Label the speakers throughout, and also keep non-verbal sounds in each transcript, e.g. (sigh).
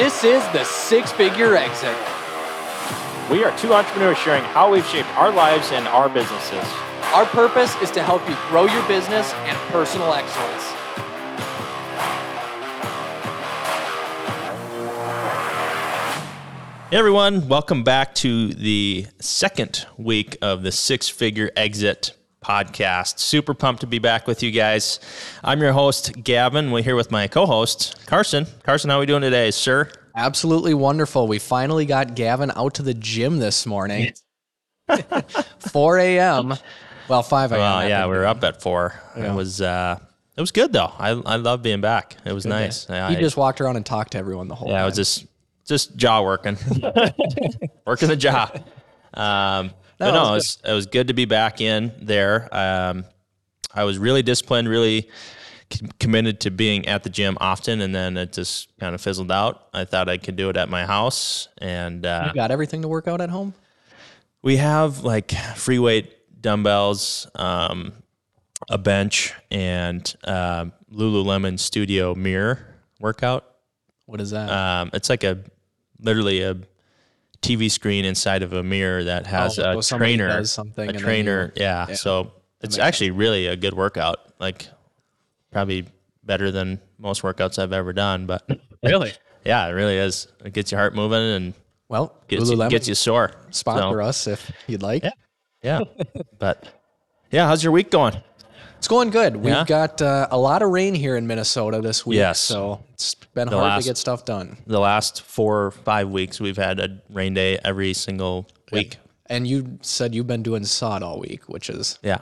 Speaker 1: This is the Six Figure Exit.
Speaker 2: We are two entrepreneurs sharing how we've shaped our lives and our businesses.
Speaker 1: Our purpose is to help you grow your business and personal excellence.
Speaker 3: Hey everyone, welcome back to the second week of the Six Figure Exit podcast. Super pumped to be back with you guys. I'm your host, Gavin. We're here with my co host, Carson. Carson, how are we doing today, sir?
Speaker 4: Absolutely wonderful. We finally got Gavin out to the gym this morning. (laughs) 4 a.m. Well, 5 a.m.
Speaker 3: Well, yeah, we were up at four.
Speaker 4: Yeah.
Speaker 3: It was uh, it was good though. I I love being back. It was nice.
Speaker 4: He
Speaker 3: I,
Speaker 4: just walked around and talked to everyone the whole
Speaker 3: yeah,
Speaker 4: time.
Speaker 3: it was just just jaw working, (laughs) working the jaw. (laughs) Um, but no, it was, it was good to be back in there. Um, I was really disciplined, really committed to being at the gym often, and then it just kind of fizzled out. I thought I could do it at my house, and uh,
Speaker 4: You got everything to work out at home?
Speaker 3: we have like free weight dumbbells, um, a bench, and um, Lululemon Studio Mirror workout.
Speaker 4: What is that?
Speaker 3: Um, it's like a literally a TV screen inside of a mirror that has
Speaker 4: Oh,
Speaker 3: a trainer.
Speaker 4: something
Speaker 3: a trainer,
Speaker 4: you-
Speaker 3: yeah.
Speaker 4: yeah.
Speaker 3: So it's actually really a good workout. Like probably better than most workouts I've ever done. But (laughs)
Speaker 4: really?
Speaker 3: yeah, it really is. It gets your heart moving and
Speaker 4: Well,
Speaker 3: gets you, gets you sore.
Speaker 4: sponsor
Speaker 3: So,
Speaker 4: us if you'd like.
Speaker 3: Yeah. Yeah, but yeah, how's your week going?
Speaker 4: It's going good. We've
Speaker 3: Yeah?
Speaker 4: got uh, a lot of rain here in Minnesota this week.
Speaker 3: Yes.
Speaker 4: So it's been hard
Speaker 3: last-
Speaker 4: to get stuff done.
Speaker 3: The last four or five weeks, we've had a rain day every single week.
Speaker 4: And you said you've been doing sod all week, which is
Speaker 3: Yeah,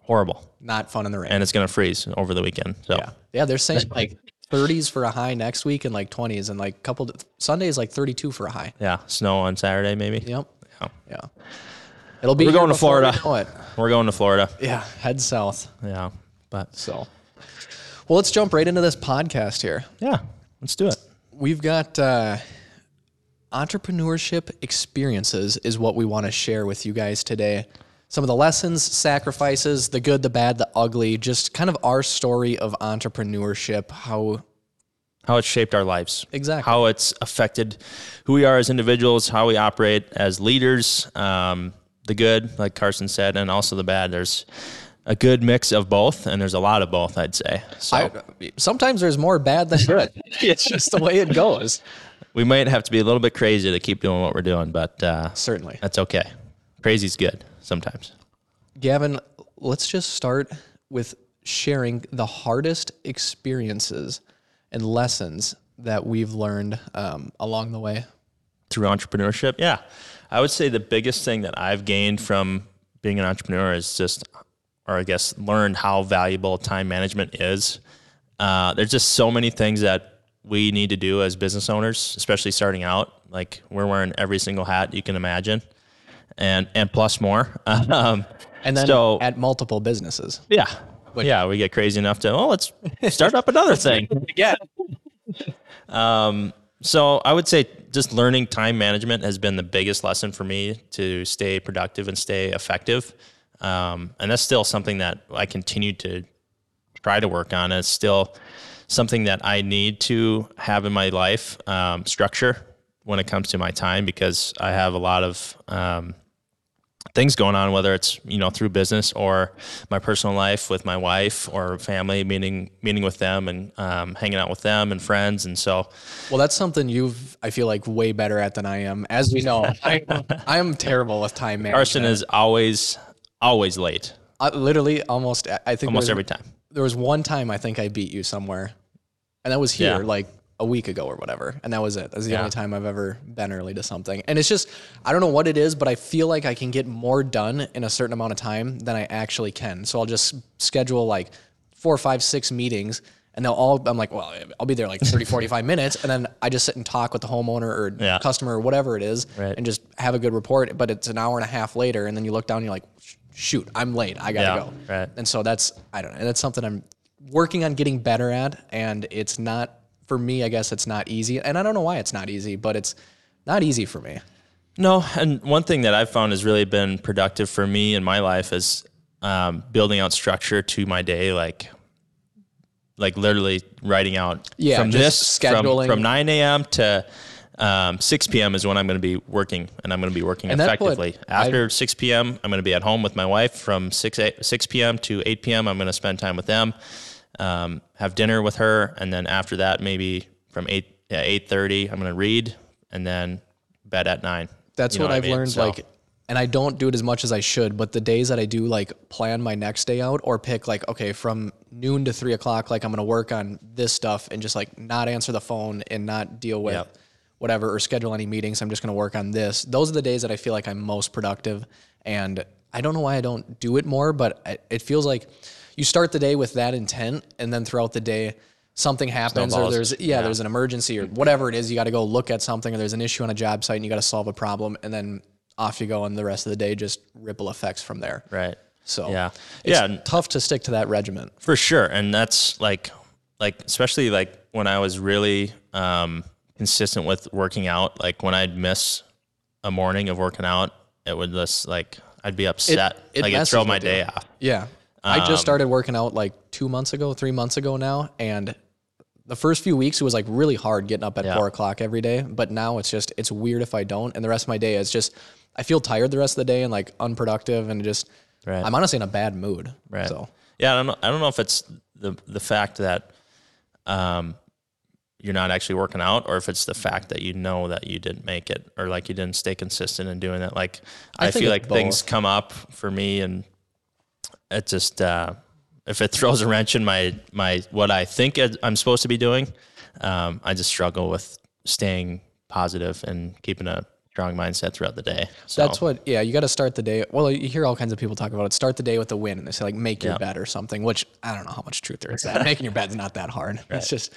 Speaker 3: horrible.
Speaker 4: not fun in the rain.
Speaker 3: And it's gonna freeze over the weekend. So
Speaker 4: yeah. Yeah, they're saying like 30s for a high next week and like 20s and like a couple Sundays like 32 for a high.
Speaker 3: yeah, snow on Saturday maybe.
Speaker 4: Yep.
Speaker 3: Yeah.
Speaker 4: Yeah. It'll be
Speaker 3: We're going to
Speaker 4: we
Speaker 3: Florida.
Speaker 4: it.
Speaker 3: We're going to Florida.
Speaker 4: Yeah, head south.
Speaker 3: Yeah, but
Speaker 4: So, well, let's jump right into this podcast here.
Speaker 3: yeah, let's do it.
Speaker 4: We've got uh, entrepreneurship experiences, is what we want to share with you guys today. Some of the lessons, sacrifices, the good, the bad, the ugly, just kind of our story of entrepreneurship, how
Speaker 3: How it's shaped our lives.
Speaker 4: Exactly.
Speaker 3: How it's affected who we are as individuals, how we operate as leaders. Um, the good, like Carson said, and also the bad. There's a good mix of both, and there's a lot of both, I'd say. So
Speaker 4: I, sometimes there's more bad than good. (laughs) it's just the way it goes.
Speaker 3: we might have to be a little bit crazy to keep doing what we're doing, but uh,
Speaker 4: Certainly.
Speaker 3: that's okay. Crazy's good sometimes.
Speaker 4: Gavin, let's just start with sharing the hardest experiences and lessons that we've learned um, along the way.
Speaker 3: through entrepreneurship? Yeah. I would say the biggest thing that I've gained from being an entrepreneur is just, or I guess, learned how valuable time management is. Uh, there's just so many things that we need to do as business owners, especially starting out. Like we're wearing every single hat you can imagine, and and plus more. (laughs) Um,
Speaker 4: And then
Speaker 3: so
Speaker 4: at multiple businesses.
Speaker 3: yeah, yeah, we get crazy enough to oh let's start up another thing. (laughs)
Speaker 4: Yeah.
Speaker 3: Um, so I would say just learning time management has been the biggest lesson for me to stay productive and stay effective. Um, and that's still something that I continue to try to work on. It's still something that I need to have in my life um, structure when it comes to my time because I have a lot of um, things going on, whether it's you know through business or my personal life with my wife or family, meeting meeting with them and um, hanging out with them and friends, and so
Speaker 4: Well, that's something you've, I feel like, way better at than I am. As we know, (laughs) I, I am terrible with time management.
Speaker 3: Carson is always always late,
Speaker 4: I, literally almost, I think
Speaker 3: almost every time.
Speaker 4: there was one time I think I beat you somewhere, and that was here,
Speaker 3: Yeah.
Speaker 4: like a week ago or whatever. And that was it. That's the
Speaker 3: Yeah.
Speaker 4: only time I've ever been early to something. And it's just, I don't know what it is, but I feel like I can get more done in a certain amount of time than I actually can. So I'll just schedule like four, five, six meetings. And they'll all, I'm like, well, I'll be there like 30, 45 (laughs) minutes. And then I just sit and talk with the homeowner or
Speaker 3: Yeah.
Speaker 4: customer or whatever it is
Speaker 3: Right.
Speaker 4: and just have a good report. But it's an hour and a half later. And then you look down and you're like, shoot, I'm late. I got to
Speaker 3: Yeah,
Speaker 4: go.
Speaker 3: right.
Speaker 4: And so that's, I don't know. That's something I'm working on getting better at. And it's not, for me, I guess it's not easy. And I don't know why it's not easy, but it's not easy for me.
Speaker 3: No, and one thing that I've found has really been productive for me in my life is um, building out structure to my day, like like literally writing out
Speaker 4: Yeah,
Speaker 3: from this from-
Speaker 4: scheduling.
Speaker 3: from, 9 a.m. to um, 6 p.m. is when I'm going to be working, and I'm going to be working
Speaker 4: And
Speaker 3: effectively.
Speaker 4: I-
Speaker 3: After 6 p.m., I'm going to be at home with my wife. From 6 a, 6 p.m. to 8 p.m., I'm going to spend time with them, um, have dinner with her, and then after that, maybe from 8 yeah, 8:30, I'm going to read, and then bed at nine.
Speaker 4: That's
Speaker 3: You know
Speaker 4: what I've
Speaker 3: I mean?
Speaker 4: learned.
Speaker 3: So-
Speaker 4: Like, and I don't do it as much as I should. But the days that I do, like, plan my next day out or pick, like, okay, from noon to three o'clock, like, I'm gonna work on this stuff and just like not answer the phone and not deal with
Speaker 3: Yep.
Speaker 4: whatever or schedule any meetings. I'm just gonna work on this. Those are the days that I feel like I'm most productive. And I don't know why I don't do it more, but it feels like you start the day with that intent, and then throughout the day. Something happens, or there's yeah, there's an emergency or whatever it is. You got to go look at something, or there's an issue on a job site, and you got to solve a problem, and then off you go, and the rest of the day just ripple effects from there.
Speaker 3: right.
Speaker 4: So
Speaker 3: yeah,
Speaker 4: it's
Speaker 3: yeah,
Speaker 4: tough to stick to that regiment.
Speaker 3: for sure. And that's like, like especially like when I was really um, consistent with working out. Like when I'd miss a morning of working out, it would just like I'd be upset.
Speaker 4: it
Speaker 3: like it throw my day off.
Speaker 4: Yeah, I
Speaker 3: Um,
Speaker 4: just started working out like two months ago, three months ago now, and the first few weeks it was like really hard getting up at
Speaker 3: Yeah.
Speaker 4: four o'clock every day. But now it's just it's weird if I don't, and the rest of my day is just I feel tired the rest of the day and like unproductive, and just
Speaker 3: Right.
Speaker 4: I'm honestly in a bad mood.
Speaker 3: Right.
Speaker 4: So
Speaker 3: Yeah, I don't know. I don't know if it's the the fact that um, you're not actually working out, or if it's the fact that you know that you didn't make it, or like you didn't stay consistent in doing it. Like
Speaker 4: I
Speaker 3: I, feel like things come up for me, and it just uh, if it (laughs) throws a wrench in my my what I think I'm supposed to be doing, um, I just struggle with staying positive and keeping a strong mindset throughout the day. So,
Speaker 4: That's what, yeah, you got to start the day. Well, you hear all kinds of people talk about it. Start the day with a win. And they say, like, make your
Speaker 3: Yeah.
Speaker 4: bed or something, which I don't know how much truth there is that. (laughs) Making your bed's not that hard. It's just,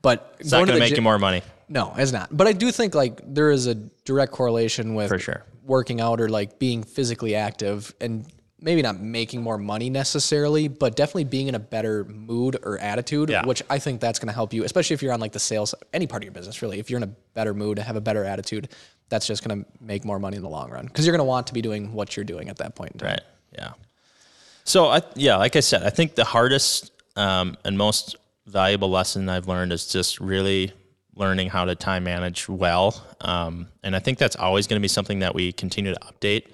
Speaker 4: but
Speaker 3: it's not going to make you more money.
Speaker 4: No, it's not. But I do think, like, there is a direct correlation with
Speaker 3: For sure.
Speaker 4: working out or, like, being physically active and maybe not making more money necessarily, but definitely being in a better mood or attitude,
Speaker 3: Yeah.
Speaker 4: which I think that's going to help you, especially if you're on, like, the sales, any part of your business, really. If you're in a better mood, to have a better attitude, that's just going to make more money in the long run because you're going to want to be doing what you're doing at that point in time.
Speaker 3: Right. Yeah. So I yeah, like I said, I think the hardest um, and most valuable lesson I've learned is just really learning how to time manage well. Um, and I think that's always going to be something that we continue to update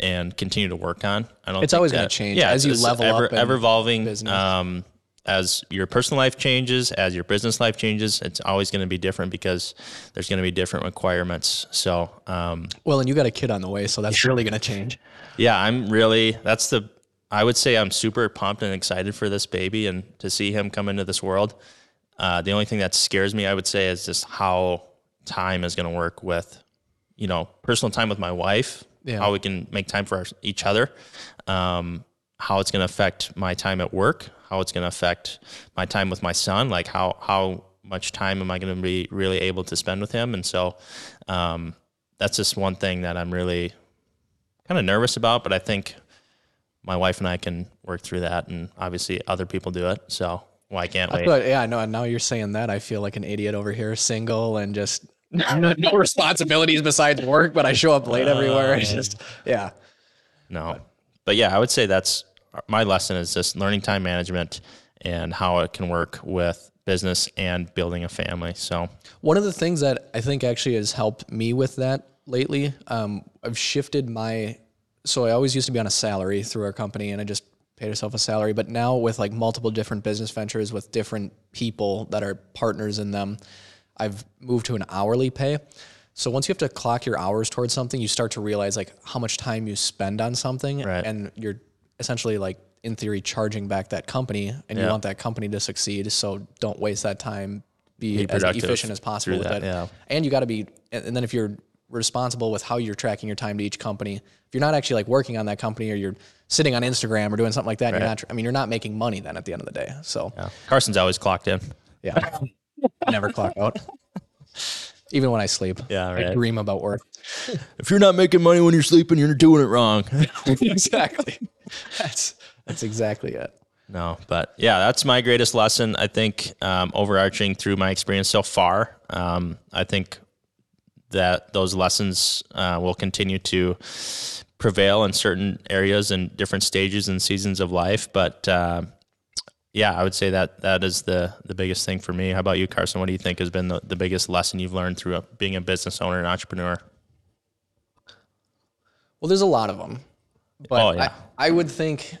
Speaker 3: and continue to work on. I don't.
Speaker 4: It's always gonna change
Speaker 3: yeah,
Speaker 4: as you level
Speaker 3: ever,
Speaker 4: up,
Speaker 3: ever evolving. Um, as your personal life changes, as your business life changes, it's always going to be different because there's going to be different requirements. So, um,
Speaker 4: Well, and you got a kid on the way, so that's really going to change.
Speaker 3: yeah, I'm really that's the I would say I'm super pumped and excited for this baby and to see him come into this world. Uh, the only thing that scares me, I would say, is just how time is going to work with, you know, personal time with my wife,
Speaker 4: Yeah.
Speaker 3: how we can make time for our, each other, um, how it's going to affect my time at work, how it's going to affect my time with my son, like how how much time am I going to be really able to spend with him, and so um, that's just one thing that I'm really kind of nervous about, but I think my wife and I can work through that, and obviously other people do it. So why can't we?
Speaker 4: But yeah, no, now you're saying that, I feel like an idiot over here, single and just (laughs) no, no (laughs) responsibilities besides work, but I show up late everywhere. It's (laughs) just, yeah.
Speaker 3: No, but yeah, I would say that's my lesson is just learning time management and how it can work with business and building a family. So
Speaker 4: One of the things that I think actually has helped me with that lately, um, I've shifted my. So I always used to be on a salary through our company, and I just paid myself a salary. But now with like multiple different business ventures with different people that are partners in them, I've moved to an hourly pay. So once you have to clock your hours towards something, you start to realize like how much time you spend on something,
Speaker 3: Right.
Speaker 4: and you're essentially like in theory charging back that company, and you want that company to succeed. So don't waste that time. Be,
Speaker 3: Be
Speaker 4: as efficient as possible with
Speaker 3: that,
Speaker 4: it.
Speaker 3: yeah.
Speaker 4: And you got to be, and and then if you're responsible with how you're tracking your time to each company, if you're not actually like working on that company or you're sitting on Instagram or doing something like that, and you're not, I mean, you're not making money then at the end of the day. So
Speaker 3: yeah. Carson's always clocked in.
Speaker 4: yeah, I (laughs) never clock out. (laughs) Even when I sleep,
Speaker 3: Yeah,
Speaker 4: I dream about work.
Speaker 3: If you're not making money when you're sleeping, you're doing it wrong. (laughs)
Speaker 4: exactly. That's that's exactly it.
Speaker 3: No, but yeah, that's my greatest lesson. I think um, overarching through my experience so far, um, I think that those lessons uh, will continue to prevail in certain areas and different stages and seasons of life. But uh, yeah, I would say that that is the the biggest thing for me. How about you, Carson? What do you think has been the, the biggest lesson you've learned through uh, being a business owner and entrepreneur?
Speaker 4: Well, there's a lot of them. But
Speaker 3: Oh, yeah.
Speaker 4: I, I would think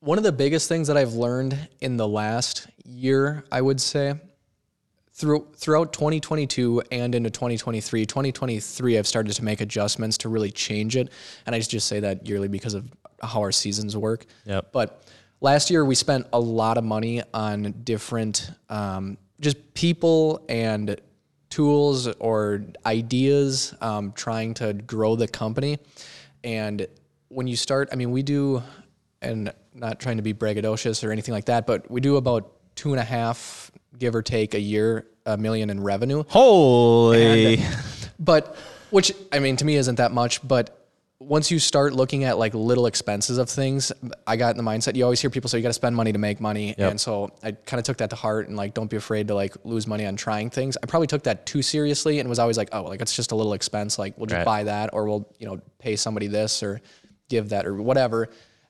Speaker 4: one of the biggest things that I've learned in the last year, I would say, through throughout 2022 and into 2023, 2023, I've started to make adjustments to really change it, and I just say that yearly because of how our seasons work.
Speaker 3: Yep.
Speaker 4: But last year we spent a lot of money on different, um, just people and tools or ideas, um, trying to grow the company. And when you start, I mean, we do, and not trying to be braggadocious or anything like that, but we do about two and a half, give or take, a year, a million in revenue.
Speaker 3: Holy,
Speaker 4: But which I mean to me isn't that much, but once you start looking at like little expenses of things, I got in the mindset you always hear people say you got to spend money to make money, and so I kind of took that to heart and like don't be afraid to like lose money on trying things. I probably took that too seriously and was always like, oh, like it's just a little expense, like we'll just
Speaker 3: Right.
Speaker 4: buy that or we'll you know pay somebody this or give that or whatever,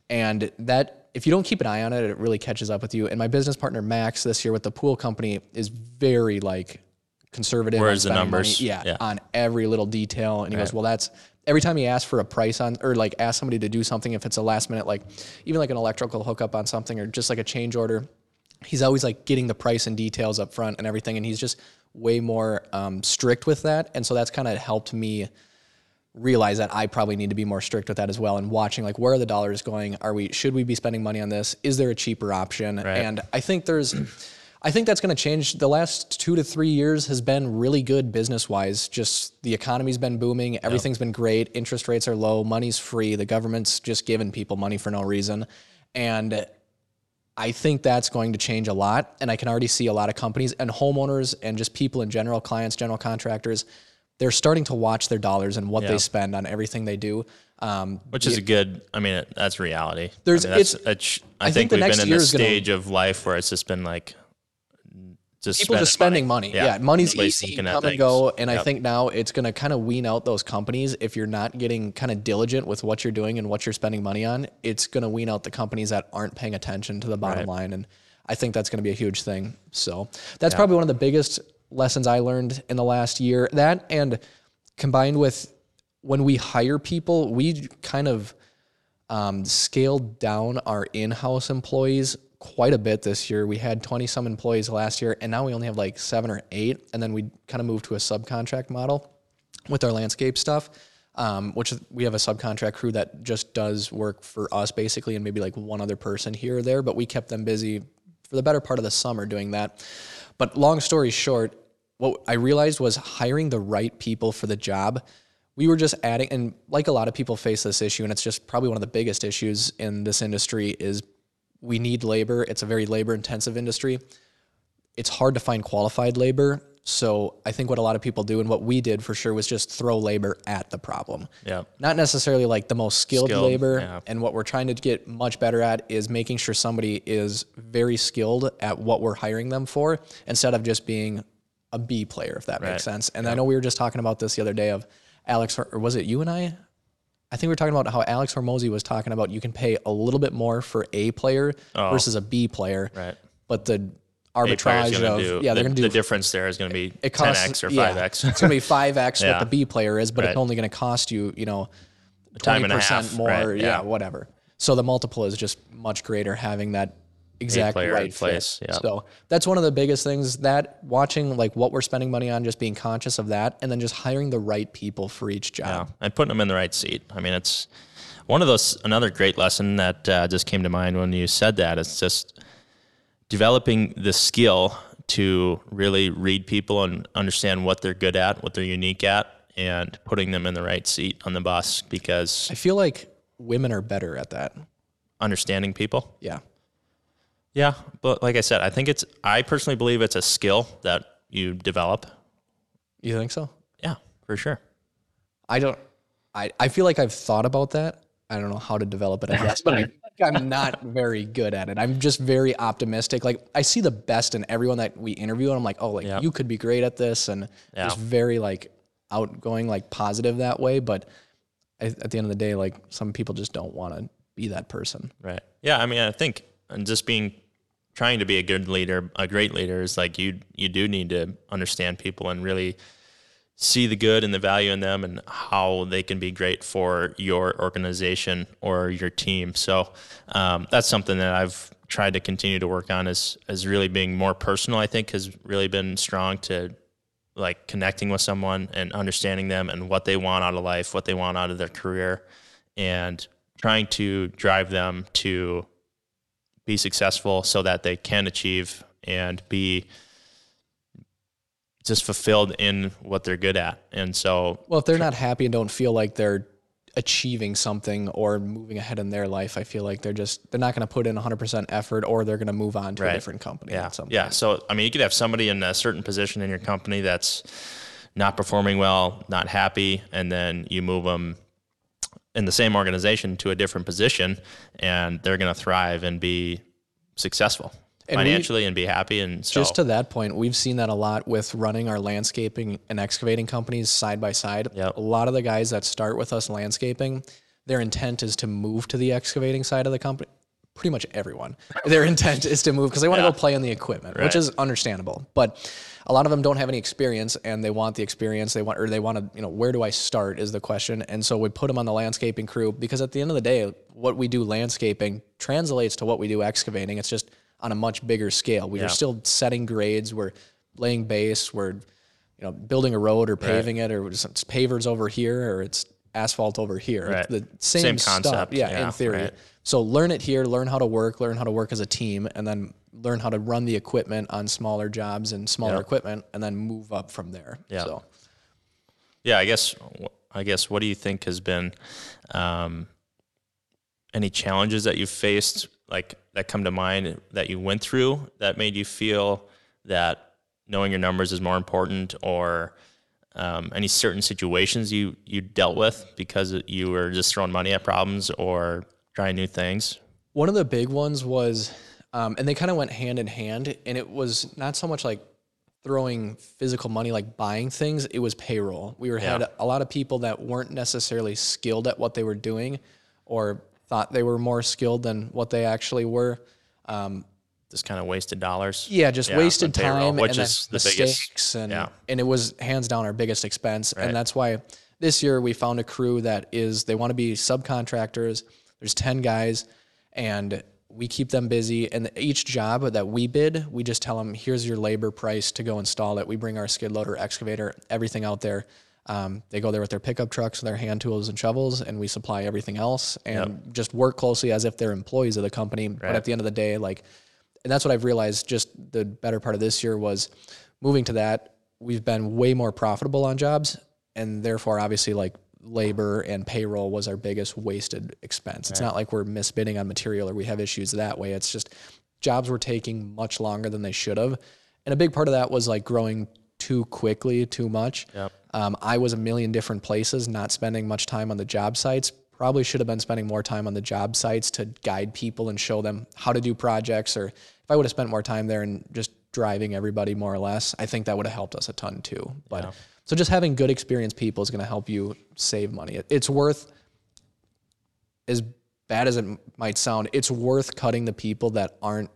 Speaker 4: and that if you don't keep an eye on it, it really catches up with you. And my business partner Max this year with the pool company is very like conservative.
Speaker 3: Where's the
Speaker 4: spending money.
Speaker 3: numbers?
Speaker 4: Yeah,
Speaker 3: Yeah.
Speaker 4: on every little detail. And he goes, well, that's every time he asks for a price on, or like ask somebody to do something, if it's a last minute, like even like an electrical hookup on something or just like a change order, he's always like getting the price and details up front and everything. And he's just way more um, strict with that. And so that's kind of helped me realize that I probably need to be more strict with that as well and watching like where are the dollars going? Are we should we be spending money on this? Is there a cheaper option? And I think there's I think that's going to change. The last 2 to 3 years has been really good business wise. Just the economy's been booming, everything's been great, interest rates are low, money's free, the government's just giving people money for no reason. And I think that's going to change a lot. And I can already see a lot of companies and homeowners and just people in general, clients, general contractors, they're starting to watch their dollars and what
Speaker 3: Yeah.
Speaker 4: they spend on everything they do. Um,
Speaker 3: which is a good. I mean, that's reality.
Speaker 4: There's-
Speaker 3: I mean, that's,
Speaker 4: it's-
Speaker 3: I,
Speaker 4: I
Speaker 3: think,
Speaker 4: think the
Speaker 3: we've
Speaker 4: next
Speaker 3: been in this
Speaker 4: is gonna-
Speaker 3: stage of life where it's just been like just
Speaker 4: people just spending money. Yeah, money's
Speaker 3: Nobody's
Speaker 4: easy, come and go. And I think now it's going to kind of wean out those companies. If you're not getting kind of diligent with what you're doing and what you're spending money on, it's going to wean out the companies that aren't paying attention to the bottom
Speaker 3: Right.
Speaker 4: line. And I think that's going to be a huge thing. So that's probably one of the biggest lessons I learned in the last year. That and combined with when we hire people, we kind of um, scaled down our in-house employees quite a bit this year. We had 20 some employees last year, and now we only have like seven or eight. And then we kind of moved to a subcontract model with our landscape stuff, um, which we have a subcontract crew that just does work for us basically, and maybe like one other person here or there. But we kept them busy for the better part of the summer doing that. But long story short, what I realized was hiring the right people for the job. We were just adding, and like a lot of people face this issue, and it's just probably one of the biggest issues in this industry is we need labor. It's a very labor intensive industry. It's hard to find qualified labor. So I think what a lot of people do and what we did for sure was just throw labor at the problem.
Speaker 3: Yeah.
Speaker 4: Not necessarily like the most skilled,
Speaker 3: Skilled,
Speaker 4: labor.
Speaker 3: yeah.
Speaker 4: And what we're trying to get much better at is making sure somebody is very skilled at what we're hiring them for instead of just being a B player, if that
Speaker 3: Right.
Speaker 4: makes sense. And I know we were just talking about this the other day of Alex, or was it you and I? I think we are talking about how Alex Hormozi was talking about you can pay a little bit more for a player oh. versus a B player.
Speaker 3: Oh. Right.
Speaker 4: But the arbitrage of
Speaker 3: do-
Speaker 4: yeah, they're
Speaker 3: the,
Speaker 4: going to do the
Speaker 3: difference there is going to be
Speaker 4: it costs
Speaker 3: 10x or 5x.
Speaker 4: it's going to be five x (laughs)
Speaker 3: Yeah.
Speaker 4: what the B player is, but
Speaker 3: Right.
Speaker 4: it's only going to cost you you know
Speaker 3: time
Speaker 4: twenty
Speaker 3: and a
Speaker 4: percent
Speaker 3: half,
Speaker 4: more.
Speaker 3: right,
Speaker 4: yeah.
Speaker 3: yeah.
Speaker 4: whatever. So the multiple is just much greater having that exact
Speaker 3: player
Speaker 4: right
Speaker 3: place, yeah.
Speaker 4: So that's one of the biggest things that watching like what we're spending money on, just being conscious of that, and then just hiring the right people for each
Speaker 3: Yeah,
Speaker 4: job.
Speaker 3: and putting them in the right seat. I mean, it's one of those. Another great lesson that uh, just came to mind when you said that is just developing the skill to really read people and understand what they're good at, what they're unique at, and putting them in the right seat on the bus. Because
Speaker 4: I feel like women are better at that.
Speaker 3: understanding people,
Speaker 4: Yeah.
Speaker 3: Yeah. But like I said, I think it's. I personally believe it's a skill that you develop.
Speaker 4: You think so?
Speaker 3: Yeah, for sure.
Speaker 4: I don't. I, I feel like I've thought about that. I don't know how to develop it, I guess, but I, (laughs) I'm not very good at it. I'm just very optimistic. Like I see the best in everyone that we interview, and I'm like, oh, like
Speaker 3: Yeah.
Speaker 4: you could be great at this, and
Speaker 3: Yeah.
Speaker 4: just very like outgoing, like positive that way. But at the end of the day, like some people just don't want to be that person.
Speaker 3: Right. Yeah. I mean, I think and just being trying to be a good leader, a great leader is like you you do need to understand people and really see the good and the value in them and how they can be great for your organization or your team. So um, that's something that I've tried to continue to work on is is really being more personal. I think has really been strong to like connecting with someone and understanding them and what they want out of life, what they want out of their career, and trying to drive them to be successful so that they can achieve and be just fulfilled in what they're good at. And so,
Speaker 4: Well, if they're not happy and don't feel like they're achieving something or moving ahead in their life, I feel like they're just they're not going to put in 100% effort or they're going to move on to a different company.
Speaker 3: yeah, yeah. So, I mean, you could have somebody in a certain position in your company that's not performing well, not happy, and then you move them in the same organization to a different position, and they're going to thrive and be successful
Speaker 4: And we-
Speaker 3: financially and be happy. And so,
Speaker 4: Just to that point, we've seen that a lot with running our landscaping and excavating companies side by side.
Speaker 3: Yep.
Speaker 4: A lot of the guys that start with us landscaping, their intent is to move to the excavating side of the company. Pretty much everyone. Their intent is to move because they want to
Speaker 3: Yeah.
Speaker 4: go play on the equipment,
Speaker 3: Right.
Speaker 4: which is understandable. But a lot of them don't have any experience and they want the experience. They want, or they want to, you know, where do I start is the question. And so we put them on the landscaping crew because at the end of the day, what we do landscaping translates to what we do excavating. It's just on a much bigger scale. We
Speaker 3: Yeah.
Speaker 4: are still setting grades. We're laying base. We're, you know, building a road or paving it, or it's it's pavers over here, or it's asphalt over here.
Speaker 3: Right.
Speaker 4: The same,
Speaker 3: Same
Speaker 4: stuff.
Speaker 3: concept.
Speaker 4: Yeah,
Speaker 3: Yeah,
Speaker 4: in theory.
Speaker 3: right.
Speaker 4: So learn it here, learn how to work, learn how to work as a team, and then learn how to run the equipment on smaller jobs and smaller equipment, and then move up from there.
Speaker 3: Yeah.
Speaker 4: So
Speaker 3: yeah, I guess, I guess, what do you think has been um, any challenges that you've faced, like that come to mind that you went through that made you feel that knowing your numbers is more important, or um, any certain situations you you dealt with because you were just throwing money at problems or trying new things?
Speaker 4: One of the big ones was, um, and they kind of went hand in hand, and it was not so much like throwing physical money, like buying things. It was payroll. We were had a lot of people that weren't necessarily skilled at what they were doing, or thought they were more skilled than what they actually were.
Speaker 3: Just kind of wasted dollars.
Speaker 4: Yeah, just
Speaker 3: Yeah,
Speaker 4: wasted
Speaker 3: payroll,
Speaker 4: time
Speaker 3: which
Speaker 4: and
Speaker 3: is the biggest-
Speaker 4: mistakes, and
Speaker 3: yeah.
Speaker 4: and it was hands down our biggest expense,
Speaker 3: Right.
Speaker 4: and that's why this year we found a crew that is they want to be subcontractors. There's ten guys, and we keep them busy. And each job that we bid, we just tell them, "Here's your labor price to go install it." We bring our skid loader, excavator, everything out there. Um, they go there with their pickup trucks, their hand tools and shovels, and we supply everything else, and just work closely as if they're employees of the company. But at the end of the day, like and that's what I've realized just the better part of this year was moving to that. We've been way more profitable on jobs, and therefore, obviously, like labor and payroll was our biggest wasted expense. It's not like we're misbidding on material or we have issues that way. It's just jobs were taking much longer than they should have. And a big part of that was like growing too quickly, too much.
Speaker 3: Yep.
Speaker 4: Um, I was a million different places, not spending much time on the job sites. Probably should have been spending more time on the job sites to guide people and show them how to do projects. Or if I would have spent more time there and just driving everybody more or less, I think that would have helped us a ton too. But so just having good experienced people is going to help you save money. It- It's worth as bad as it might sound. It's worth cutting the people that aren't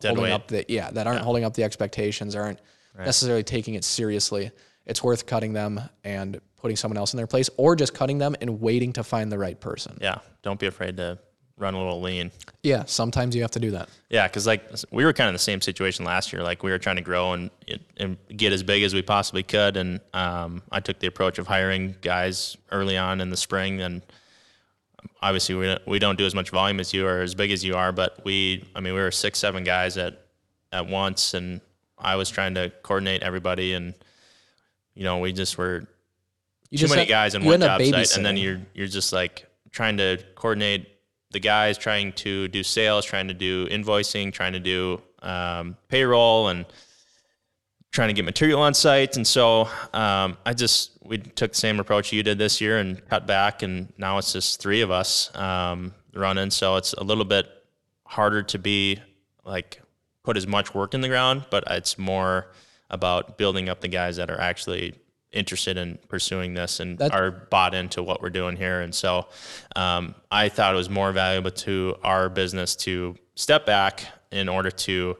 Speaker 3: Dead
Speaker 4: holding
Speaker 3: weight.
Speaker 4: up the yeah that aren't holding up the expectations aren't necessarily taking it seriously it's worth cutting them and putting someone else in their place or just cutting them and waiting to find the right person
Speaker 3: Yeah, don't be afraid to run a little lean.
Speaker 4: yeah sometimes you have to do that
Speaker 3: Yeah, because like we were kind of in the same situation last year. Like we were trying to grow and and get as big as we possibly could, and um, I took the approach of hiring guys early on in the spring. And obviously, we don't- we don't do as much volume as you or as big as you are, but we, I mean, we were six, seven guys at at once, and I was trying to coordinate everybody, and you know, we just were
Speaker 4: you
Speaker 3: too
Speaker 4: just
Speaker 3: many
Speaker 4: have-
Speaker 3: guys in one job site, and then you're you're just like trying to coordinate the guys, trying to do sales, trying to do invoicing, trying to do um, payroll, and trying to get material on site. And so um, I just we took the same approach you did this year and cut back, and now it's just three of us um, running. So it's a little bit harder to be like put as much work in the ground, but it's more about building up the guys that are actually interested in pursuing this and are bought into what we're doing here. And so um, I thought it was more valuable to our business to step back in order to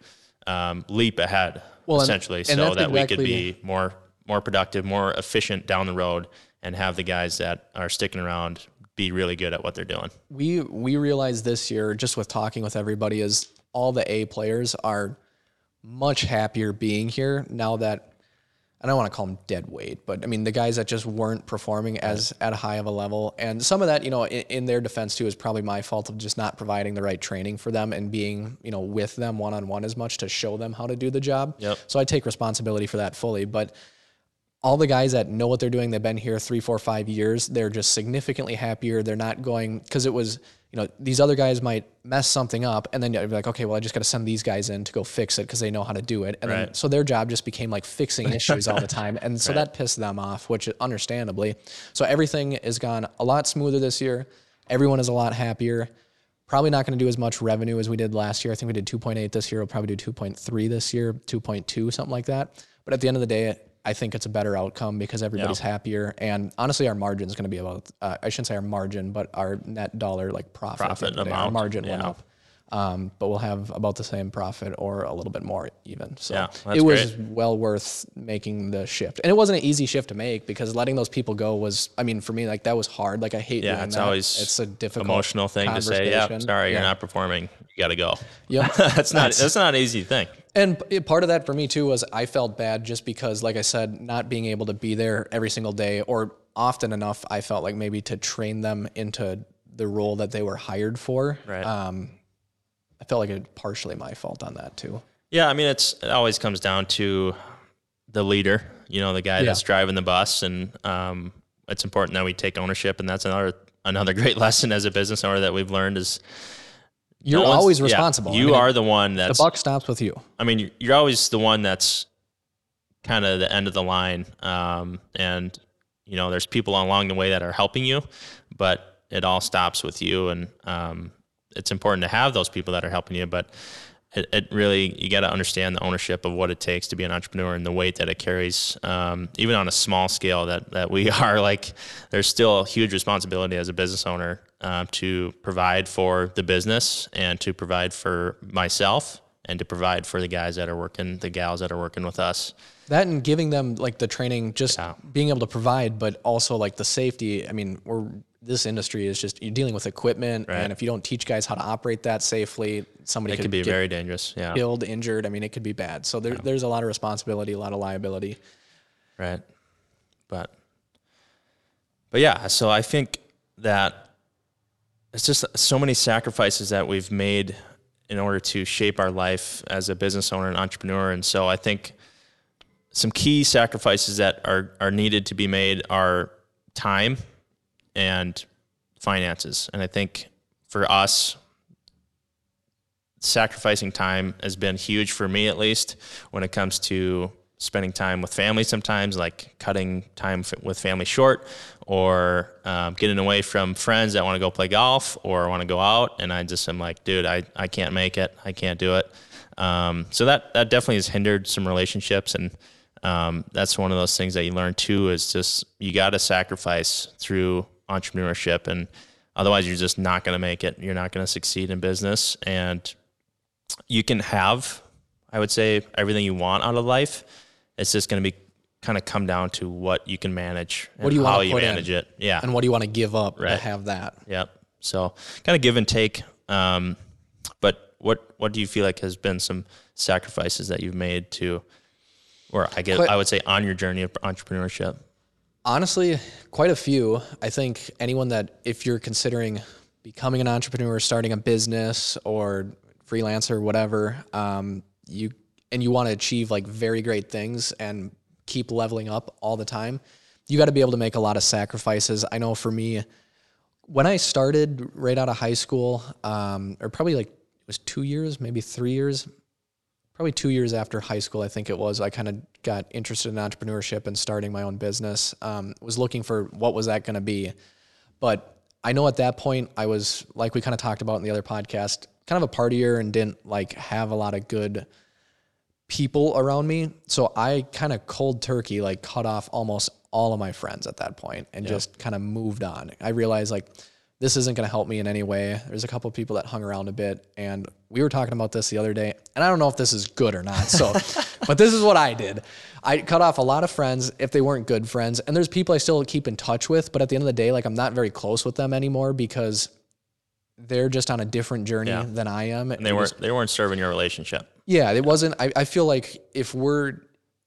Speaker 3: um, leap ahead,
Speaker 4: Well,
Speaker 3: essentially,
Speaker 4: and
Speaker 3: so
Speaker 4: that's
Speaker 3: that we could
Speaker 4: exactly-
Speaker 3: be more more productive, more efficient down the road, and have the guys that are sticking around be really good at what they're doing.
Speaker 4: we we realized this year just with talking with everybody is all the A players are much happier being here now that I don't want to call them dead weight, but I mean the guys that just weren't performing as at a high of a level, and some of that, you know, in, in their defense too, is probably my fault of just not providing the right training for them and being, you know, with them one on one as much to show them how to do the job.
Speaker 3: Yep.
Speaker 4: So I take responsibility for that fully, but all the guys that know what they're doing, they've been here three, four, five years. They're just significantly happier. They're not going because it was, you know, these other guys might mess something up, and then you'd be like, okay, well, I just got to send these guys in to go fix it because they know how to do it, and then so their job just became like fixing issues all the time, and so that pissed them off, which understandably. So everything has gone a lot smoother this year. Everyone is a lot happier. Probably not going to do as much revenue as we did last year. I think we did 2.8 this year. We'll probably do 2.3 this year, 2.2, something like that. But at the end of the day, I think it's a better outcome because everybody's happier. And honestly, our margin is going to be about, uh, I shouldn't say our margin, but our net dollar like profit.
Speaker 3: Profit
Speaker 4: end of the day. Our
Speaker 3: amount,
Speaker 4: margin went up. Um, but we'll have about the same profit or a little bit more even. So
Speaker 3: Yeah,
Speaker 4: it was well worth making the shift. And it wasn't an easy shift to make because letting those people go was, I mean, for me, like that was hard. Like I hate
Speaker 3: Yeah, it's
Speaker 4: that.
Speaker 3: always
Speaker 4: it's a difficult
Speaker 3: emotional thing to say. Yeah, sorry, you're not performing. You got to go.
Speaker 4: Yep. (laughs)
Speaker 3: that's not that's not an easy thing.
Speaker 4: And part of that for me too was I felt bad just because, like I said, not being able to be there every single day or often enough, I felt like maybe to train them into the role that they were hired for.
Speaker 3: Right.
Speaker 4: Um, I felt like it partially my fault on that too.
Speaker 3: Yeah, I mean, it's it always comes down to the leader. You know, the guy that's driving the bus, and um, it's important that we take ownership. And that's another another great (laughs) lesson as a business owner that we've learned is
Speaker 4: You're
Speaker 3: no
Speaker 4: always
Speaker 3: yeah,
Speaker 4: responsible. I
Speaker 3: you
Speaker 4: mean,
Speaker 3: are the one
Speaker 4: that
Speaker 3: the
Speaker 4: buck stops with you.
Speaker 3: I mean, you're always the one that's kind of the end of the line, um, and you know, there's people along the way that are helping you, but it all stops with you, and um, it's important to have those people that are helping you, but. It, it really you got to understand the ownership of what it takes to be an entrepreneur and the weight that it carries um, even on a small scale that that we (laughs) are like there's still a huge responsibility as a business owner uh, to provide for the business and to provide for myself and to provide for the guys that are working the gals that are working with us
Speaker 4: That and giving them like the training, just
Speaker 3: Yeah.
Speaker 4: being able to provide, but also like the safety. I mean, we're this industry is just you're dealing with equipment,
Speaker 3: Right.
Speaker 4: and if you don't teach guys how to operate that safely, somebody
Speaker 3: it
Speaker 4: could,
Speaker 3: could be very dangerous yeah
Speaker 4: killed, injured. I mean, it could be bad. So there, there's a lot of responsibility, a lot of liability.
Speaker 3: right but but yeah so i think that it's just so many sacrifices that we've made in order to shape our life as a business owner and entrepreneur. And so i think some key sacrifices that are are needed to be made are time and finances. And i think for us sacrificing time has been huge for me at least when it comes to spending time with family sometimes like cutting time f- with family short or um, getting away from friends that want to go play golf or want to go out and i just am like dude i, I can't make it i can't do it um, so that, that definitely has hindered some relationships and um, that's one of those things that you learn too is just you got to sacrifice through entrepreneurship and otherwise you're just not going to make it you're not going to succeed in business and you can have, I would say, everything you want out of life. It's just going to be kind of come down to what you can manage.
Speaker 4: What do you
Speaker 3: how
Speaker 4: wanna
Speaker 3: you
Speaker 4: put in?
Speaker 3: manage it? Yeah.
Speaker 4: And what do you want to give up to have that?
Speaker 3: Yep. So kind of give and take. Um, but what what do you feel like has been some sacrifices that you've made to, or I guess
Speaker 4: Quite-
Speaker 3: I would say on your journey of entrepreneurship?
Speaker 4: Honestly, quite a few. I think anyone that, if you're considering becoming an entrepreneur, starting a business or freelancer, whatever, um, you and you want to achieve like very great things and keep leveling up all the time, you got to be able to make a lot of sacrifices. I know for me, when I started right out of high school, um, or probably like it was two years, maybe three years, probably two years after high school, I think it was, I kind of got interested in entrepreneurship and starting my own business. Um, was looking for what was that going to be, but I know at that point I was like we kind of talked about in the other podcast, kind of a partier and didn't like have a lot of good people around me. So I kind of cold turkey like cut off almost all of my friends at that point and just kind of moved on. I realized like this isn't going to help me in any way. There's a couple people that hung around a bit, and we were talking about this the other day, and I don't know if this is good or not. So, (laughs) but this is what I did. I cut off a lot of friends if they weren't good friends, and there's people I still keep in touch with, but at the end of the day, like I'm not very close with them anymore because they're just on a different journey
Speaker 3: Yeah.
Speaker 4: than I am.
Speaker 3: And they weren't they weren't serving your relationship.
Speaker 4: Yeah, it wasn't. I, I feel like if we're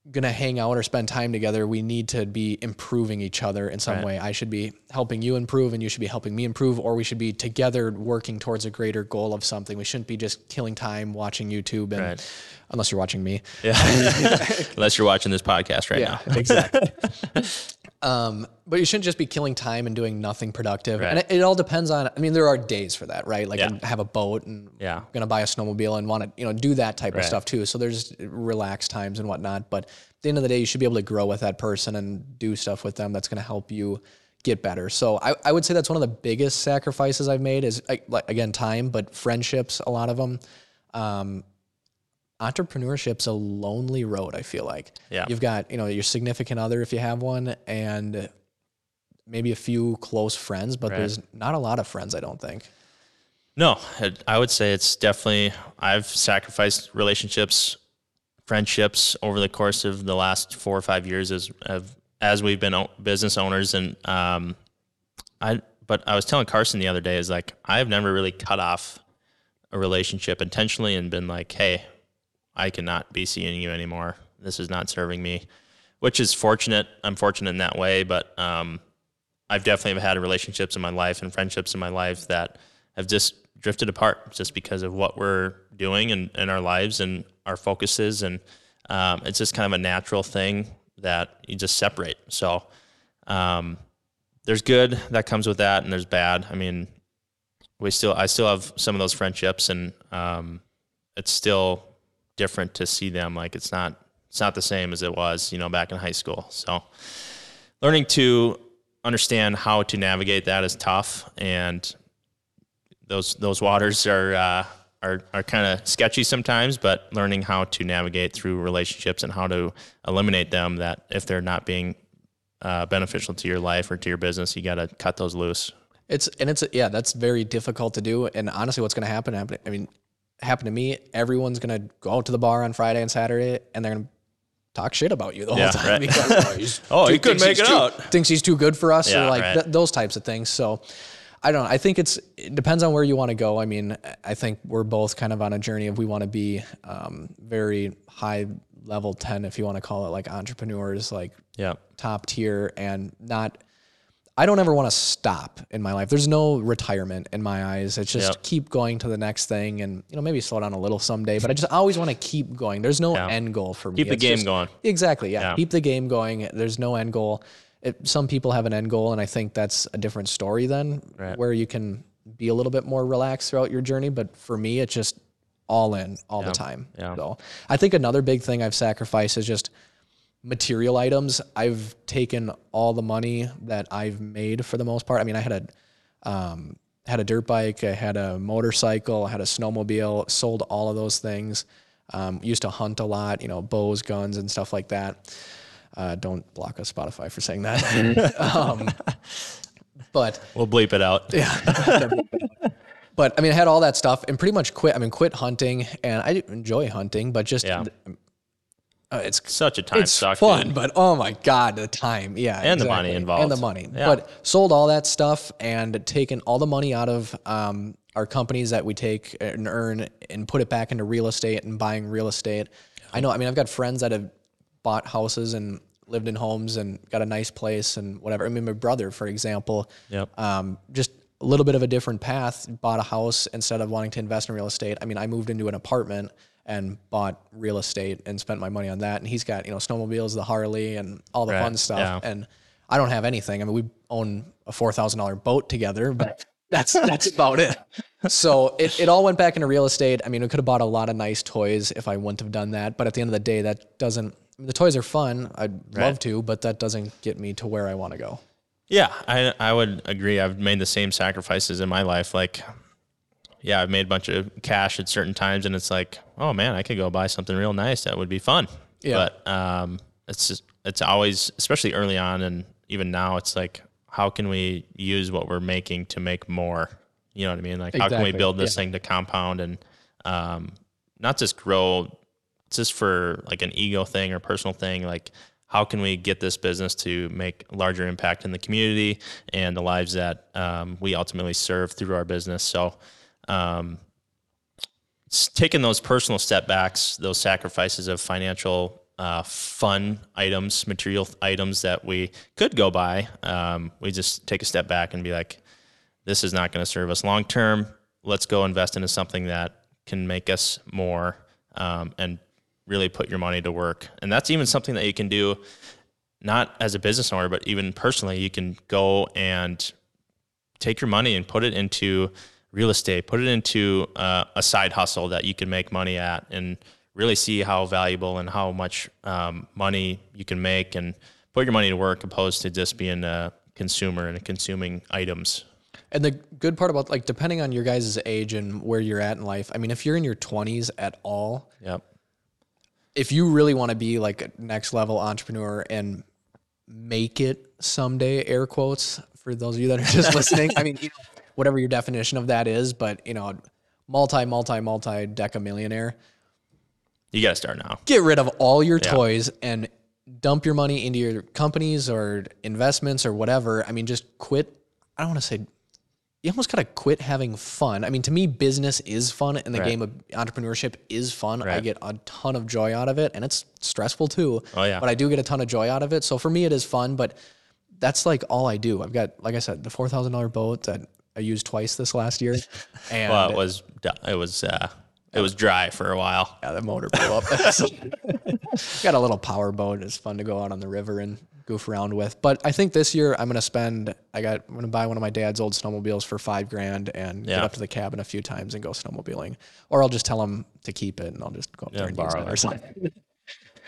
Speaker 4: gonna hang out or spend time together, we need to be improving each other in some
Speaker 3: Right.
Speaker 4: way. I should be helping you improve, and you should be helping me improve, or we should be together working towards a greater goal of something. We shouldn't be just killing time watching YouTube, and
Speaker 3: Right.
Speaker 4: unless you're watching me.
Speaker 3: Yeah. (laughs) Unless you're watching this podcast right now.
Speaker 4: exactly. (laughs) um, but you shouldn't just be killing time and doing nothing productive. And it, it all depends on. I mean, there are days for that, right? Like
Speaker 3: Yeah.
Speaker 4: Have a boat and
Speaker 3: Yeah.
Speaker 4: going to buy a snowmobile and want to, you know, do that type of stuff too. So there's relaxed times and whatnot. But at the end of the day, you should be able to grow with that person and do stuff with them that's going to help you get better. So I, I would say that's one of the biggest sacrifices I've made is like again time, but friendships. A lot of them. Um, entrepreneurship's a lonely road. I feel like.
Speaker 3: Yeah.
Speaker 4: You've got you know your significant other if you have one, and maybe a few close friends, but
Speaker 3: Right.
Speaker 4: there's not a lot of friends. I don't think.
Speaker 3: No, I would say it's definitely I've sacrificed relationships, friendships over the course of the last four or five years as as we've been business owners, and um, I. But I was telling Carson the other day is like I've never really cut off a relationship intentionally and been like, hey, I cannot be seeing you anymore. This is not serving me, which is fortunate. I'm fortunate in that way, but um, I've definitely had relationships in my life and friendships in my life that have just drifted apart just because of what we're doing in, in our lives and our focuses. And um, it's just kind of a natural thing that you just separate. So um, there's good that comes with that, and there's bad. I mean, we still, I still have some of those friendships, and um, it's still different to see them. Like it's not, it's not the same as it was, you know, back in high school. So learning to understand how to navigate that is tough, and those those waters are uh, are are kind of sketchy sometimes. But learning how to navigate through relationships and how to eliminate them, that if they're not being uh, beneficial to your life or to your business, you got to cut those loose.
Speaker 4: It's and it's yeah, that's very difficult to do. And honestly, what's going to happen? I mean, happen to me. Everyone's going to go out to the bar on Friday and Saturday, and they're going to talk shit about you the
Speaker 3: Yeah,
Speaker 4: whole time
Speaker 3: right.
Speaker 4: because (laughs) oh, he's
Speaker 3: Oh,
Speaker 4: too-
Speaker 3: he couldn't make
Speaker 4: he's
Speaker 3: it
Speaker 4: too-
Speaker 3: out.
Speaker 4: Thinks he's too good for us,
Speaker 3: Yeah,
Speaker 4: or like
Speaker 3: right.
Speaker 4: th- those types of things. So. I don't know. I think it's it depends on where you want to go. I mean, I think we're both kind of on a journey of we want to be um, very high level 10 if you want to call it like entrepreneurs like
Speaker 3: Yeah,
Speaker 4: top tier and not I don't ever want to stop in my life. There's no retirement in my eyes. It's just
Speaker 3: Yep.
Speaker 4: keep going to the next thing and you know maybe slow down a little someday, but I just always want to keep going. There's no
Speaker 3: Yeah.
Speaker 4: end goal for me.
Speaker 3: keep the
Speaker 4: It's
Speaker 3: game
Speaker 4: just-
Speaker 3: going.
Speaker 4: Exactly. Yeah.
Speaker 3: Yeah.
Speaker 4: Keep the game going. There's no end goal. It, some people have an end goal and I think that's a different story then
Speaker 3: Right.
Speaker 4: where you can be a little bit more relaxed throughout your journey, but for me it's just all in all the time.
Speaker 3: Yeah.
Speaker 4: So I think another big thing I've sacrificed is just material items. I've taken all the money that I've made for the most part. I mean, I had a um, had a dirt bike, I had a motorcycle, I had a snowmobile. Sold all of those things. Um, used to hunt a lot, you know, bows, guns, and stuff like that. Uh, don't block us, Spotify, for saying that. (laughs) um, but
Speaker 3: We'll bleep it out. Yeah. (laughs)
Speaker 4: but I mean, I had all that stuff and pretty much quit. I mean, quit hunting, and I enjoy hunting, but just
Speaker 3: Yeah.
Speaker 4: Uh, it's
Speaker 3: Such a time
Speaker 4: it's
Speaker 3: suck,
Speaker 4: fun,
Speaker 3: dude.
Speaker 4: but oh my god, the time, yeah,
Speaker 3: And the money
Speaker 4: exactly.
Speaker 3: involved.
Speaker 4: and the money.
Speaker 3: Yeah.
Speaker 4: But sold all that stuff and taken all the money out of um, our companies that we take and earn and put it back into real estate and buying real estate. I know. I mean, I've got friends that have bought houses and lived in homes and got a nice place and whatever. I mean, my brother, for example,
Speaker 3: Yep.
Speaker 4: um, just a little bit of a different path, bought a house instead of wanting to invest in real estate. I mean, I moved into an apartment and bought real estate and spent my money on that. And he's got, you know, snowmobiles, the Harley and all the
Speaker 3: Right,
Speaker 4: fun stuff.
Speaker 3: yeah.
Speaker 4: And I don't have anything. I mean, we own a $4,000 boat together, but (laughs) that's, that's about it. So it, it all went back into real estate. I mean, we could have bought a lot of nice toys if I wouldn't have done that. But at the end of the day, that doesn't, I mean, the toys are fun. I'd love to, but that doesn't get me to where I want to go.
Speaker 3: Yeah, I I would agree. I've made the same sacrifices in my life. Like, yeah, I've made a bunch of cash at certain times, and it's like, oh man, I could go buy something real nice that would be fun.
Speaker 4: Yeah.
Speaker 3: But um, it's just it's always, especially early on, and even now, it's like how can we use what we're making to make more? You know what I mean? Like, how can we build this
Speaker 4: yeah.
Speaker 3: thing to compound and um, not just grow, just for like an ego thing or personal thing? Like, how can we get this business to make larger impact in the community and the lives that um, we ultimately serve through our business? So, um, taking those personal step backs, those sacrifices of financial uh, fun items, material items that we could go buy, um, we just take a step back and be like, this is not going to serve us long term. Let's go invest into something that can make us more um, and really put your money to work. And that's even something that you can do not as a business owner, but even personally. You can go and take your money and put it into real estate, put it into uh, a side hustle that you can make money at, and really see how valuable and how much um, money you can make and put your money to work opposed to just being a consumer and consuming items.
Speaker 4: And the good part about like depending on your guys' age and where you're at in life, I mean, if you're in your 20s at all,
Speaker 3: Yep.
Speaker 4: if you really want to be like a next level entrepreneur and make it someday, air quotes for those of you that are just (laughs) listening. I mean, you know, whatever your definition of that is, but you know, multi, multi, multi deca millionaire.
Speaker 3: You got to start now.
Speaker 4: Get rid of all your
Speaker 3: Yeah.
Speaker 4: toys and dump your money into your companies or investments or whatever. I mean, just quit. I don't want to say you almost gotta quit having fun. I mean, to me, business is fun, and the
Speaker 3: Right.
Speaker 4: game of entrepreneurship is fun. I get a ton of joy out of it, and it's stressful too.
Speaker 3: Oh, yeah.
Speaker 4: but I do get a ton of joy out of it. So for me, it is fun. But that's like all I do. I've got, like I said, the four thousand dollar boat that I used twice this last year, and (laughs)
Speaker 3: Well, it was it was uh, it was dry for a while.
Speaker 4: yeah, the motor blew up. (laughs) Got a little power boat. It's fun to go out on the river and goof around with. But I think this year I'm gonna spend. I got. I'm gonna buy one of my dad's old snowmobiles for five grand and get up to the cabin a few times and go snowmobiling. Or I'll just tell him to keep it and I'll just go up there and use
Speaker 3: borrow
Speaker 4: it or something.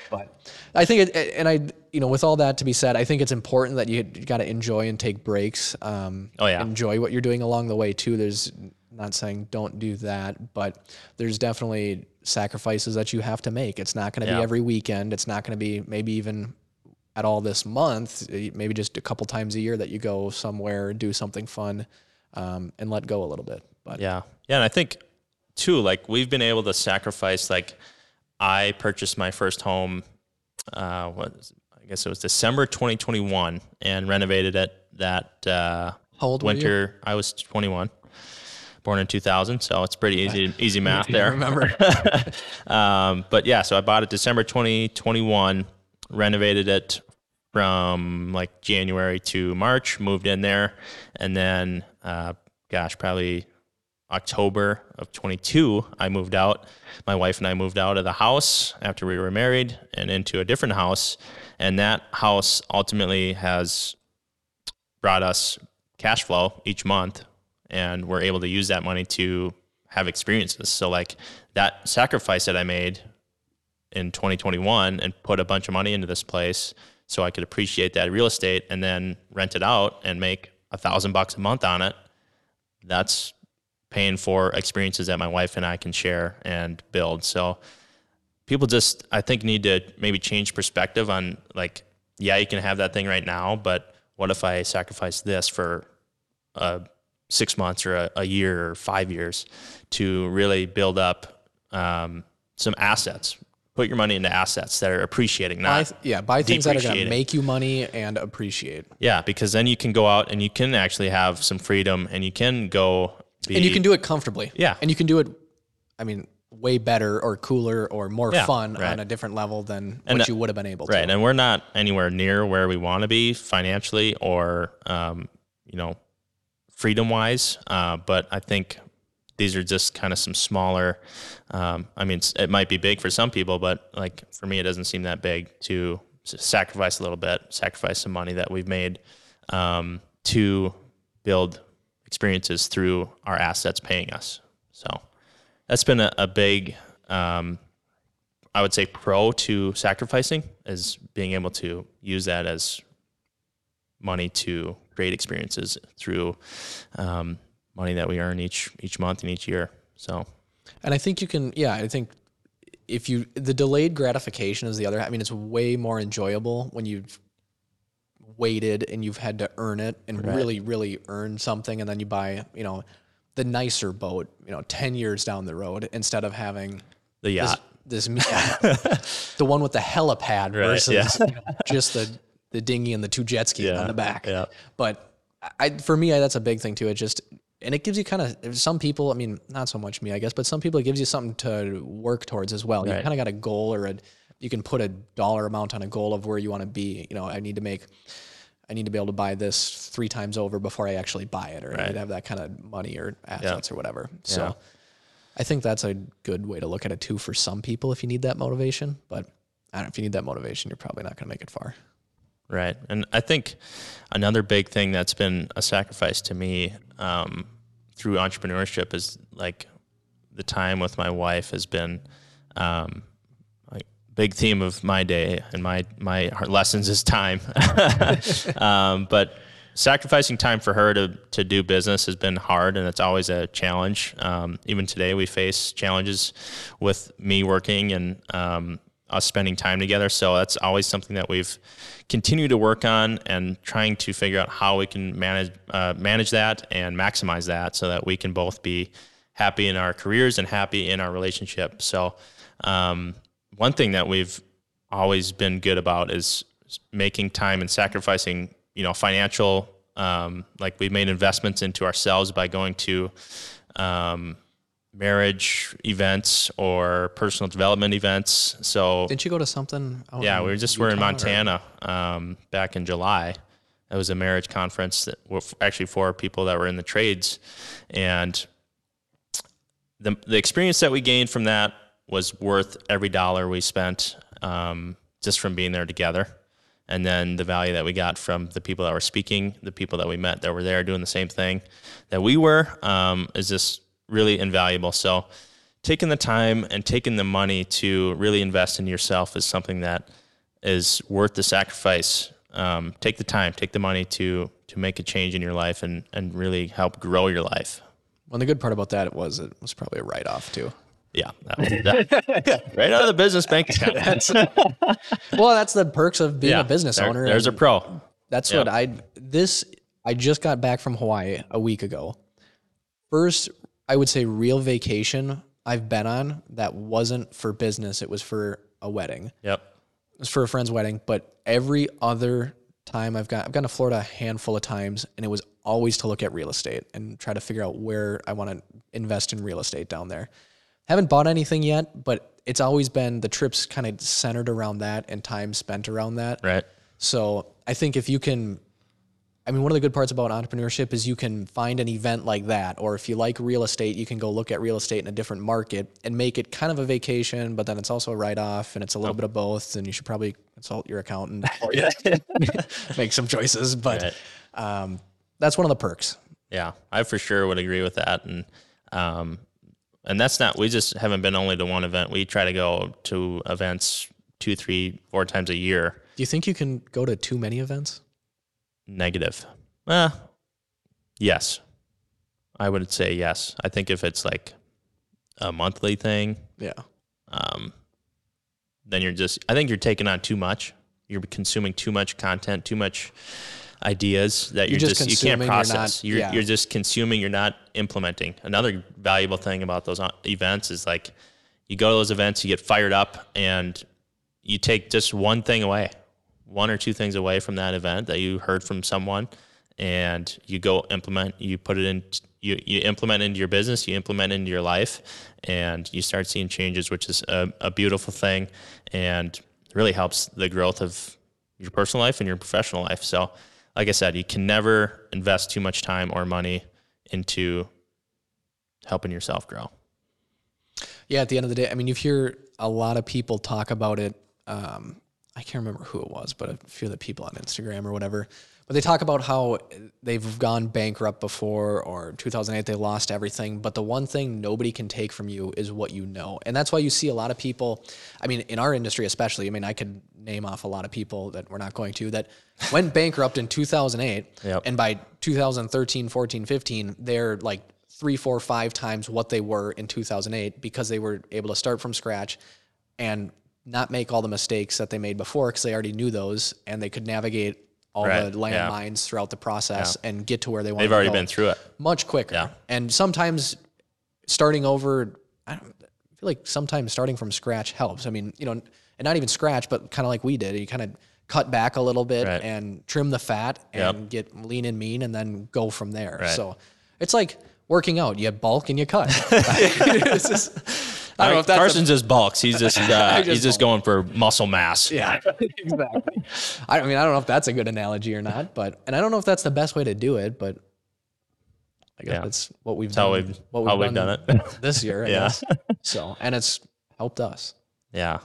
Speaker 4: But I think it, and I, you know, with all that to be said, I think it's important that you, got to enjoy and take breaks. Um,
Speaker 3: Oh, yeah.
Speaker 4: Enjoy what you're doing along the way too. There's not saying don't do that, but there's definitely sacrifices that you have to make. It's not going to
Speaker 3: Yeah.
Speaker 4: be every weekend. It's not going to be maybe even at all this month. Maybe just a couple times a year that you go somewhere, do something fun, um, and let go a little bit. But
Speaker 3: Yeah. Yeah. And I think too, like we've been able to sacrifice, like I purchased my first home, uh, what, it? I guess it was December 2021 and renovated it that, uh,
Speaker 4: How old were you?
Speaker 3: winter. I was 21, born in 2000. So it's pretty easy, (laughs) easy math there.
Speaker 4: remember. (laughs)
Speaker 3: Um, but yeah, so I bought it December 2021, renovated it from like January to March, moved in there, and then, uh, gosh, probably October of 22, I moved out. My wife and I moved out of the house after we were married and into a different house. And that house ultimately has brought us cash flow each month. And we're able to use that money to have experiences. So, like that sacrifice that I made in 2021 and put a bunch of money into this place so I could appreciate that real estate and then rent it out and make a thousand bucks a month on it. That's paying for experiences that my wife and I can share and build. So people just I think need to maybe change perspective on like yeah, you can have that thing right now, but what if I sacrifice this for uh, six months or a, a year or five years to really build up um, some assets? Put your money into assets that are appreciating,
Speaker 4: Buy,
Speaker 3: not
Speaker 4: th- yeah, buy things that are going to make you money and appreciate.
Speaker 3: yeah, because then you can go out and you can actually have some freedom and you can go be,
Speaker 4: and you can do it comfortably.
Speaker 3: Yeah.
Speaker 4: And you can do it, I mean, way better or cooler or more
Speaker 3: Yeah,
Speaker 4: fun
Speaker 3: right.
Speaker 4: on a different level than
Speaker 3: And
Speaker 4: what
Speaker 3: that-
Speaker 4: you would have been able
Speaker 3: right,
Speaker 4: to.
Speaker 3: Right, and we're not anywhere near where we want to be financially or um, you know freedom wise. Uh, but I think these are just kind of some smaller. Um, I mean, it might be big for some people, but like for me, it doesn't seem that big to sacrifice a little bit, sacrifice some money that we've made um, to build experiences through our assets paying us. So that's been a, a big, um, I would say, pro to sacrificing is being able to use that as money to create experiences through um, money that we earn each each month and each year. So
Speaker 4: And I think you can, yeah, I think if you, the delayed gratification is the other, I mean, it's way more enjoyable when you've waited and you've had to earn it and really, really earn something, and then you buy, you know, the nicer boat, you know, ten years down the road instead of having
Speaker 3: The yacht.
Speaker 4: this (laughs) the one with the helipad versus
Speaker 3: yeah.
Speaker 4: you (laughs) know, just the the dinghy and the two jet skis
Speaker 3: Yeah,
Speaker 4: on the back.
Speaker 3: yeah.
Speaker 4: But I for me that's a big thing too. It just and it gives you kind of some people. I mean, not so much me, I guess, but some people it gives you something to work towards as well. You kind of got a goal or a you can put a dollar amount on a goal of where you want to be. You know, I need to make. I need to be able to buy this three times over before I actually buy it, or I need to have that kind of money or assets or whatever. So,
Speaker 3: Yeah.
Speaker 4: I think that's a good way to look at it too for some people if you need that motivation. But I don't know if you need that motivation, you're probably not going to make it far.
Speaker 3: Right. And I think another big thing that's been a sacrifice to me um, through entrepreneurship is like the time with my wife has been um, big theme of my day and my my lessons is time. (laughs) um, but sacrificing time for her to to do business has been hard and it's always a challenge. Um, even today we face challenges with me working and um, us spending time together. So that's always something that we've continued to work on and trying to figure out how we can manage uh, manage that and maximize that so that we can both be happy in our careers and happy in our relationship. So um, one thing that we've always been good about is making time and sacrificing, you know, financial. Um, like we've made investments into ourselves by going to um, marriage events or personal development events. So
Speaker 4: Didn't you go to something?
Speaker 3: yeah, we were just were in
Speaker 4: Utah
Speaker 3: Montana um, back in July. It was a marriage conference that were actually for people that were in the trades, and the the experience that we gained from that was worth every dollar we spent um, just from being there together. And then the value that we got from the people that were speaking, the people that we met that were there doing the same thing that we were, um, is just really invaluable. So, taking the time and taking the money to really invest in yourself is something that is worth the sacrifice. Um, take the time, take the money to to make a change in your life and and really help grow your life.
Speaker 4: Well, the good part about that was it was probably a write off too.
Speaker 3: Yeah, that was, that, (laughs) right out of the business bank account. (laughs) (laughs)
Speaker 4: well, that's the perks of being
Speaker 3: yeah,
Speaker 4: a business
Speaker 3: there-
Speaker 4: owner.
Speaker 3: There's a pro.
Speaker 4: That's
Speaker 3: yeah.
Speaker 4: what I this I just got back from Hawaii a week ago. First, I would say real vacation I've been on that wasn't for business. It was for a wedding.
Speaker 3: Yep.
Speaker 4: It was for a friend's wedding, but every other time I've got I've gone to Florida a handful of times and it was always to look at real estate and try to figure out where I want to invest in real estate down there. Haven't bought anything yet, but it's always been the trips kind of centered around that and time spent around that.
Speaker 3: Right.
Speaker 4: So I think if you can, I mean, one of the good parts about entrepreneurship is you can find an event like that, or if you like real estate, you can go look at real estate in a different market and make it kind of a vacation, but then it's also a write off and it's a little bit of both. And you should probably consult your accountant (laughs) you (laughs) make some choices. But
Speaker 3: Right.
Speaker 4: um, that's one of the perks.
Speaker 3: Yeah, I for sure would agree with that, and um, and that's not. We just haven't been only to one event. We try to go to events two, three, four times a year.
Speaker 4: Do you think you can go to too many events?
Speaker 3: Negative. Uh, yes, I would say yes. I think if it's like a monthly thing,
Speaker 4: Yeah.
Speaker 3: um, then you're just. I think you're taking on too much. You're consuming too much content, too much ideas that you're,
Speaker 4: You're just
Speaker 3: just, you can't
Speaker 4: consuming, you're not-
Speaker 3: process. You're, you're just consuming. You're not implementing. Another valuable thing about those uh, events is like you go to those events, you get fired up, and you take just one thing away, one or two things away from that event that you heard from someone, and you go implement. You put it in. You, you implement into your business. You implement into your life, and you start seeing changes, which is a, a beautiful thing, and really helps the growth of your personal life and your professional life. So, like I said, you can never invest too much time or money into helping yourself grow.
Speaker 4: Yeah, at the end of the day, I mean, you hear a lot of people talk about it. Um, I can't remember who it was, but a few of the people on Instagram or whatever. But they talk about how they've gone bankrupt before, or 2008 they lost everything. But the one thing nobody can take from you is what you know, and that's why you see a lot of people. I mean, in our industry especially. I mean, I could name off a lot of people that we're not going to that went (laughs) bankrupt in 2008,
Speaker 3: Yep.
Speaker 4: and by 2013, 14, 15, they're like three, four, five times what they were in 2008 because they were able to start from scratch and not make all the mistakes that they made before because they already knew those and they could navigate all
Speaker 3: Right,
Speaker 4: the
Speaker 3: yeah.
Speaker 4: landmines throughout the process and get to where they want
Speaker 3: They've
Speaker 4: to
Speaker 3: already been through it.
Speaker 4: much quicker.
Speaker 3: Yeah.
Speaker 4: And sometimes starting over, I, don't, I feel like sometimes starting from scratch helps. I mean, you know, and not even scratch, but kind of like we did. You kind of cut back a little bit
Speaker 3: Right.
Speaker 4: and trim the fat
Speaker 3: Yep.
Speaker 4: and get lean and mean and then go from there.
Speaker 3: Right.
Speaker 4: So it's like working out. You bulk and you cut. (laughs) (laughs) I don't know if that's a-
Speaker 3: just bulks. He's just, (laughs) uh,
Speaker 4: just
Speaker 3: he's just going for muscle mass.
Speaker 4: Yeah, (laughs) exactly. I mean, I don't know if that's a good analogy or not, but and I don't know if that's the best way to do it, but I guess
Speaker 3: Yeah.
Speaker 4: that's what we've
Speaker 3: how
Speaker 4: done.
Speaker 3: we've-
Speaker 4: what
Speaker 3: how we've done it. (laughs)
Speaker 4: this year. I
Speaker 3: Yeah.
Speaker 4: guess. So and it's helped us.
Speaker 3: Yeah.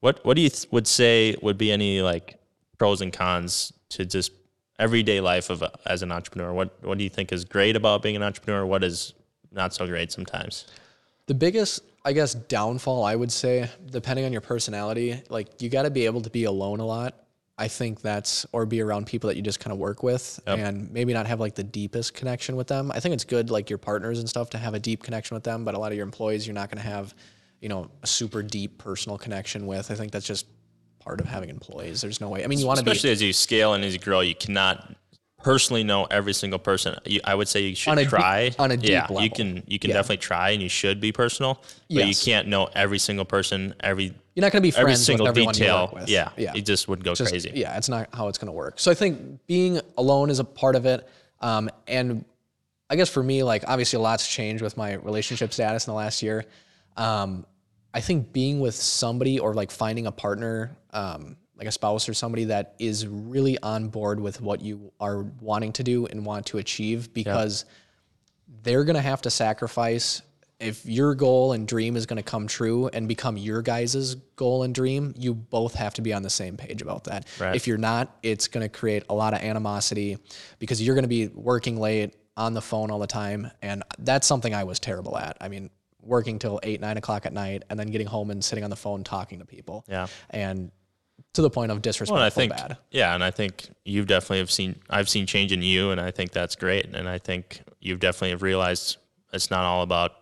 Speaker 3: What What do you th- would say would be any like pros and cons to just everyday life of a, as an entrepreneur? What What do you think is great about being an entrepreneur? What is not so great sometimes?
Speaker 4: The biggest, I guess, downfall I would say, depending on your personality, like you got to be able to be alone a lot. I think that's or be around people that you just kind of work with and maybe not have like the deepest connection with them. I think it's good like your partners and stuff to have a deep connection with them, but a lot of your employees you're not going to have, you know, a super deep personal connection with. I think that's just part of having employees. There's no way. I mean, you want to be
Speaker 3: Especially as you scale and as you grow, you cannot personally know every single person. You, I would say you should
Speaker 4: On a deep-
Speaker 3: try.
Speaker 4: on a deep
Speaker 3: yeah, you can you can
Speaker 4: Yeah.
Speaker 3: definitely try and you should be personal, but you can't know every single person, every
Speaker 4: you're not going to be
Speaker 3: every
Speaker 4: friends
Speaker 3: single
Speaker 4: with everyone
Speaker 3: detail.
Speaker 4: you work with.
Speaker 3: Yeah,
Speaker 4: yeah.
Speaker 3: it just would go
Speaker 4: just-
Speaker 3: crazy.
Speaker 4: Yeah, it's not how it's going to work. So I think being alone is a part of it. Um, and I guess for me, like obviously a lot's changed with my relationship status in the last year. Um, I think being with somebody or like finding a partner, um, like a spouse or somebody that is really on board with what you are wanting to do and want to achieve because they're going to have to sacrifice if your goal and dream is going to come true and become your guys' goal and dream you both have to be on the same page about that
Speaker 3: Right.
Speaker 4: if you're not it's going to create a lot of animosity because you're going to be working late on the phone all the time and that's something i was terrible at i mean working till 8 9 o'clock at night and then getting home and sitting on the phone talking to people
Speaker 3: Yeah.
Speaker 4: and to the point of disrespectful
Speaker 3: Well, I think
Speaker 4: bad
Speaker 3: yeah, and I think you've definitely have seen I've seen change in you, and I think that's great. And I think you've definitely have realized it's not all about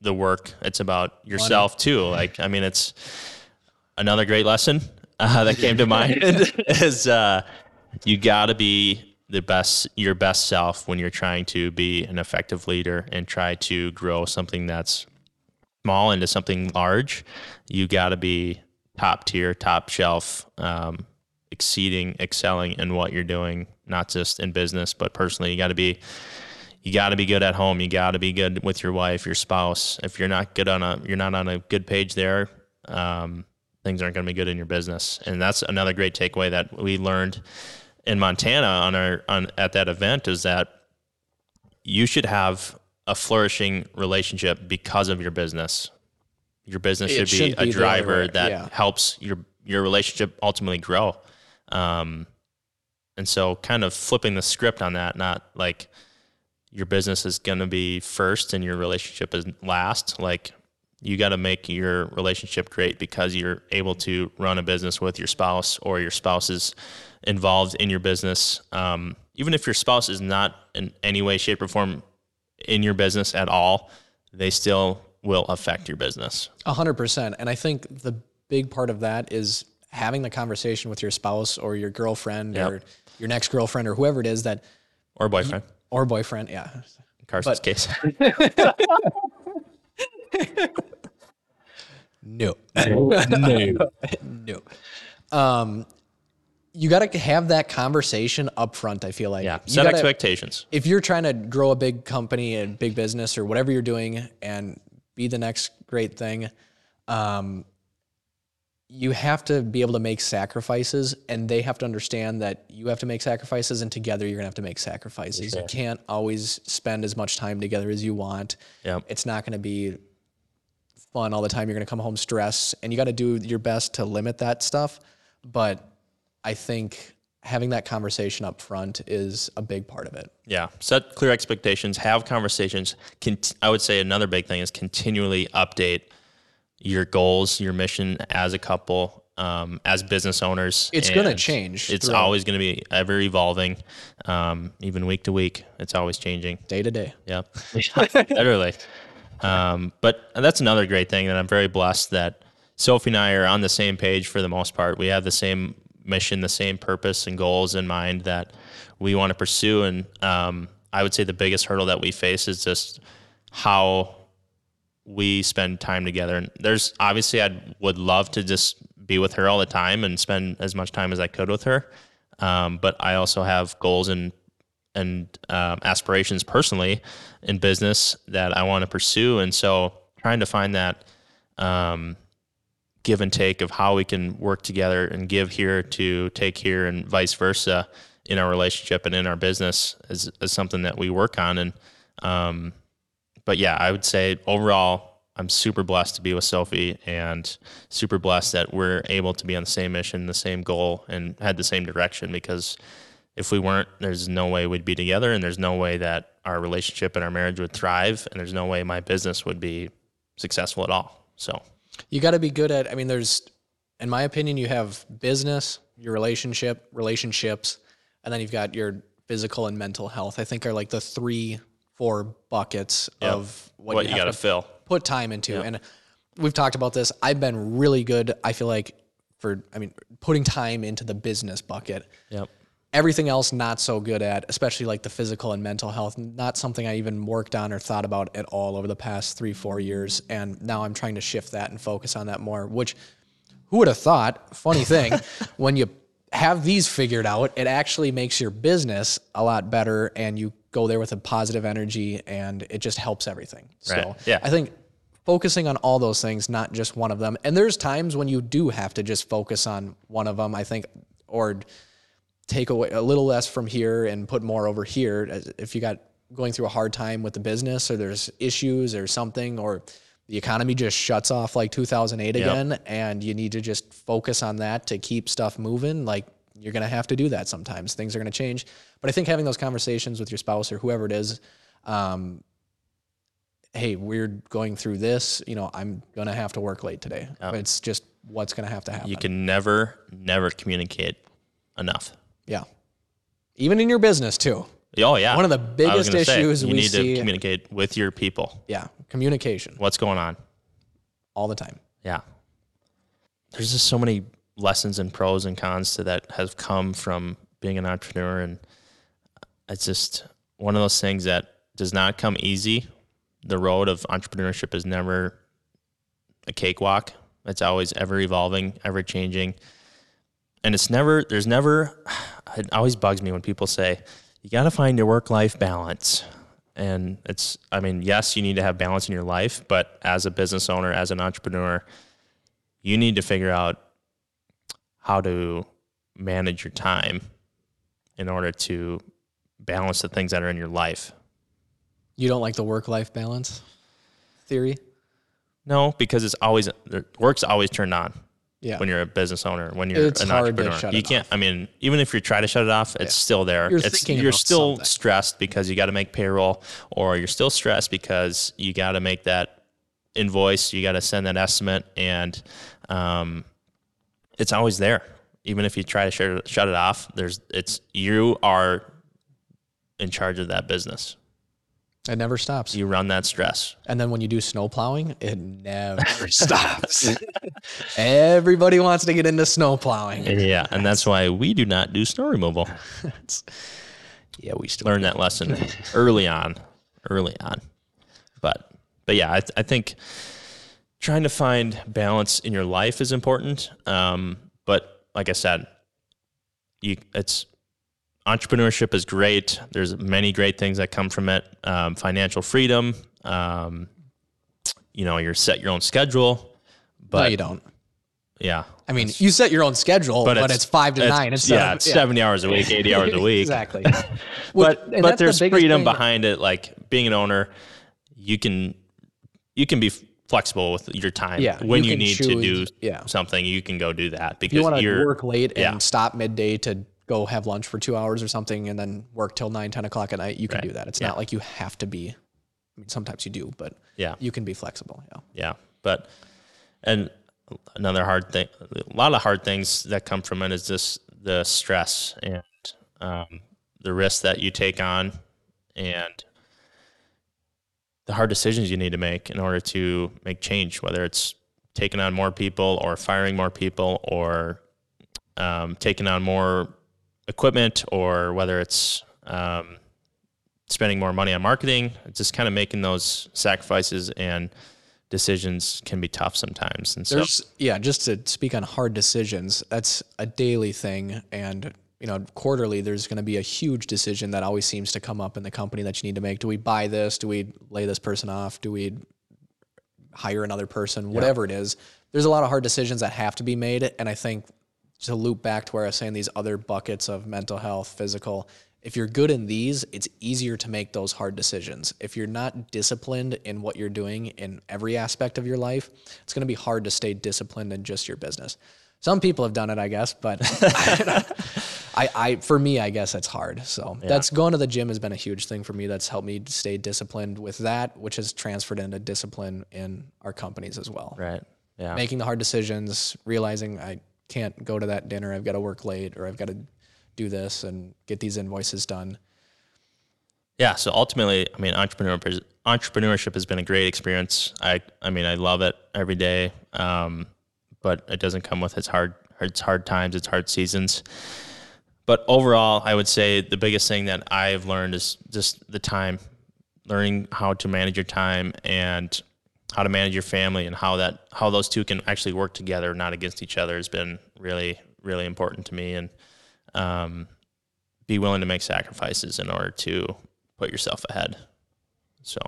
Speaker 3: the work; it's about yourself too. Like I mean, it's another great lesson uh, that came to mind (laughs) (laughs) is uh, you got to be the best your best self when you're trying to be an effective leader and try to grow something that's small into something large, you got to be top tier, top shelf, um, exceeding, excelling in what you're doing, not just in business, but personally. You got to be, you got to be good at home. You got to be good with your wife, your spouse. If you're not good on a, you're not on a good page there, um, things aren't going to be good in your business. And that's another great takeaway that we learned in Montana on our on at that event is that you should have a flourishing relationship because of your business. Your business should be
Speaker 4: should
Speaker 3: a
Speaker 4: be the other
Speaker 3: driver
Speaker 4: way,
Speaker 3: that
Speaker 4: yeah.
Speaker 3: helps your your relationship ultimately grow. Um, and so, kind of flipping the script on that, not like your business is going to be first and your relationship is last. Like you got to make your relationship great because you're able to run a business with your spouse or your spouse is involved in your business. Um, even if your spouse is not in any way, shape, or form in your business at all, they still will affect your business.
Speaker 4: A hundred percent. And I think the big part of that is having the conversation with your spouse or your girlfriend
Speaker 3: Yep.
Speaker 4: or your next girlfriend or whoever it is that
Speaker 3: Or boyfriend,
Speaker 4: or boyfriend. Yeah.
Speaker 3: in Carson's
Speaker 4: but-
Speaker 3: case. (laughs)
Speaker 4: No. no. (laughs) no. Um, you got to have that conversation up front. I feel like
Speaker 3: yeah. Set
Speaker 4: gotta-
Speaker 3: expectations.
Speaker 4: if you're trying to grow a big company and big business or whatever you're doing and be the next great thing, um, you have to be able to make sacrifices and they have to understand that you have to make sacrifices and together you're gonna have to make sacrifices. You can't always spend as much time together as you want.
Speaker 3: Yep.
Speaker 4: It's not gonna be fun all the time. You're gonna come home stressed and you gotta do your best to limit that stuff. But I think having that conversation up front is a big part of it.
Speaker 3: Yeah, set clear expectations, have conversations. Cont- I would say another big thing is continually update your goals, your mission as a couple, um, as business owners.
Speaker 4: It's gonna change
Speaker 3: It's
Speaker 4: throughout.
Speaker 3: always going to be ever evolving, um, even week to week. It's always changing.
Speaker 4: day to day.
Speaker 3: Yeah, (laughs) literally. Um, but that's another great thing that I'm very blessed that Sophie and I are on the same page for the most part. We have the same mission, the same purpose and goals in mind that we want to pursue. And um, I would say the biggest hurdle that we face is just how we spend time together. And there's obviously I would love to just be with her all the time and spend as much time as I could with her. Um, but I also have goals and and um, aspirations personally in business that I want to pursue, and so trying to find that um, give and take of how we can work together and give here to take here and vice versa in our relationship and in our business is, is something that we work on. And, um, but yeah, I would say overall, I'm super blessed to be with Sophie and super blessed that we're able to be on the same mission, the same goal, and had the same direction because if we weren't, there's no way we'd be together and there's no way that our relationship and our marriage would thrive and there's no way my business would be successful at all. So
Speaker 4: You got to be good at. I mean, there's, in my opinion, you have business, your relationship, relationships, and then you've got your physical and mental health. I think are like the three, four buckets of what,
Speaker 3: what,
Speaker 4: you,
Speaker 3: you got to
Speaker 4: to
Speaker 3: fill.
Speaker 4: put time into. And we've talked about this. I've been really good. I feel like for, I mean, putting time into the business bucket.
Speaker 3: Yep.
Speaker 4: Everything else, not so good at, especially like the physical and mental health. Not something I even worked on or thought about at all over the past three, four years. And now I'm trying to shift that and focus on that more, which who would have thought? Funny thing, (laughs) when you have these figured out, it actually makes your business a lot better and you go there with a positive energy and it just helps everything. So
Speaker 3: Yeah.
Speaker 4: I think focusing on all those things, not just one of them. And there's times when you do have to just focus on one of them, I think, or take away a little less from here and put more over here. If you got going through a hard time with the business or there's issues or something, or the economy just shuts off like 2008 again, and you need to just focus on that to keep stuff moving, like you're going to have to do that sometimes. Things are going to change. But I think having those conversations with your spouse or whoever it is, um, hey, we're going through this, you know, I'm going to have to work late today. It's just what's going to have to happen.
Speaker 3: You can never, never communicate enough.
Speaker 4: Yeah. Even in your business too.
Speaker 3: Oh yeah.
Speaker 4: One of the biggest
Speaker 3: gonna say,
Speaker 4: issues
Speaker 3: you
Speaker 4: we
Speaker 3: need
Speaker 4: see-
Speaker 3: to communicate with your people.
Speaker 4: Yeah. Communication
Speaker 3: What's going on?
Speaker 4: all the time.
Speaker 3: Yeah. There's just so many lessons and pros and cons to that have come from being an entrepreneur and it's just one of those things that does not come easy. The road of entrepreneurship is never a cakewalk. It's always ever evolving, ever changing. And it's never there's never it always bugs me when people say you got to find your work life balance. And it's I mean, yes, you need to have balance in your life, but as a business owner, as an entrepreneur, you need to figure out how to manage your time in order to balance the things that are in your life.
Speaker 4: You don't like the work life balance theory?
Speaker 3: No, because it's always work's always turned on
Speaker 4: Yeah.
Speaker 3: when you're a business owner, when you're
Speaker 4: It's
Speaker 3: an entrepreneur. you can't. I mean, even if you try to shut it off, it's still there.
Speaker 4: You're
Speaker 3: it's you're still
Speaker 4: something.
Speaker 3: stressed because you got to make payroll, or you're still stressed because you got to make that invoice. You got to send that estimate, and um, it's always there. Even if you try to shut it, shut it off, there's it's you are in charge of that business.
Speaker 4: It never stops.
Speaker 3: You run that stress.
Speaker 4: And then when you do snow plowing, it never (laughs) stops. (laughs) Everybody wants to get into snow plowing.
Speaker 3: Yeah, and that's why we do not do snow removal. (laughs)
Speaker 4: Yeah, we still
Speaker 3: learn that lesson early on, early on. But but yeah, I, I think trying to find balance in your life is important. Um, but like I said, you it's entrepreneurship is great. There's many great things that come from it. Um, financial freedom. Um, you know, you're set your own schedule. But
Speaker 4: no, you don't.
Speaker 3: yeah,
Speaker 4: I mean, you set your own schedule, but, it's, five to nine. Instead
Speaker 3: yeah,
Speaker 4: of,
Speaker 3: it's 70 hours a week, 80 hours a week.
Speaker 4: exactly. (laughs)
Speaker 3: but
Speaker 4: and
Speaker 3: but
Speaker 4: that's the
Speaker 3: there's freedom behind it. Like being an owner, you can you can be flexible with your time.
Speaker 4: Yeah,
Speaker 3: when
Speaker 4: you
Speaker 3: you, need to do
Speaker 4: yeah.
Speaker 3: something, you can go do that because
Speaker 4: you want to work late and
Speaker 3: yeah.
Speaker 4: stop midday to go have lunch for two hours or something and then work till 9 10 o'clock at night you can
Speaker 3: Right.
Speaker 4: do that it's
Speaker 3: Yeah.
Speaker 4: not like you have to be i mean sometimes you do but
Speaker 3: Yeah.
Speaker 4: you can be flexible yeah
Speaker 3: yeah. But and another hard thing, a lot of hard things that come from it is just the stress and um, the risks that you take on and the hard decisions you need to make in order to make change, whether it's taking on more people or firing more people or um, taking on more equipment or whether it's um, spending more money on marketing, just kind of making those sacrifices and decisions can be tough sometimes. And so,
Speaker 4: There's yeah, just to speak on hard decisions, that's a daily thing and you know, quarterly there's going to be a huge decision that always seems to come up in the company that you need to make. Do we buy this? Do we lay this person off? Do we hire another person? Whatever it is. There's a lot of hard decisions that have to be made and I think to loop back to where I was saying these other buckets of mental health, physical, if you're good in these, it's easier to make those hard decisions. If you're not disciplined in what you're doing in every aspect of your life, it's going to be hard to stay disciplined in just your business. Some people have done it, I guess, but (laughs) I, I, for me, I guess it's hard. So that's going to the gym has been a huge thing for me. That's helped me stay disciplined with that, which has transferred into discipline in our companies as well.
Speaker 3: right. Yeah.
Speaker 4: Making the hard decisions, realizing I can't go to that dinner, I've got to work late, or I've got to do this and get these invoices done.
Speaker 3: Yeah. So ultimately, I mean, entrepreneur entrepreneurship has been a great experience. I I mean, I love it every day. Um, but it doesn't come with its hard its hard times, its hard seasons. But overall, I would say the biggest thing that I've learned is just the time, learning how to manage your time and how to manage your family and how that how those two can actually work together, not against each other, has been really really important to me. And um, be willing to make sacrifices in order to put yourself ahead. So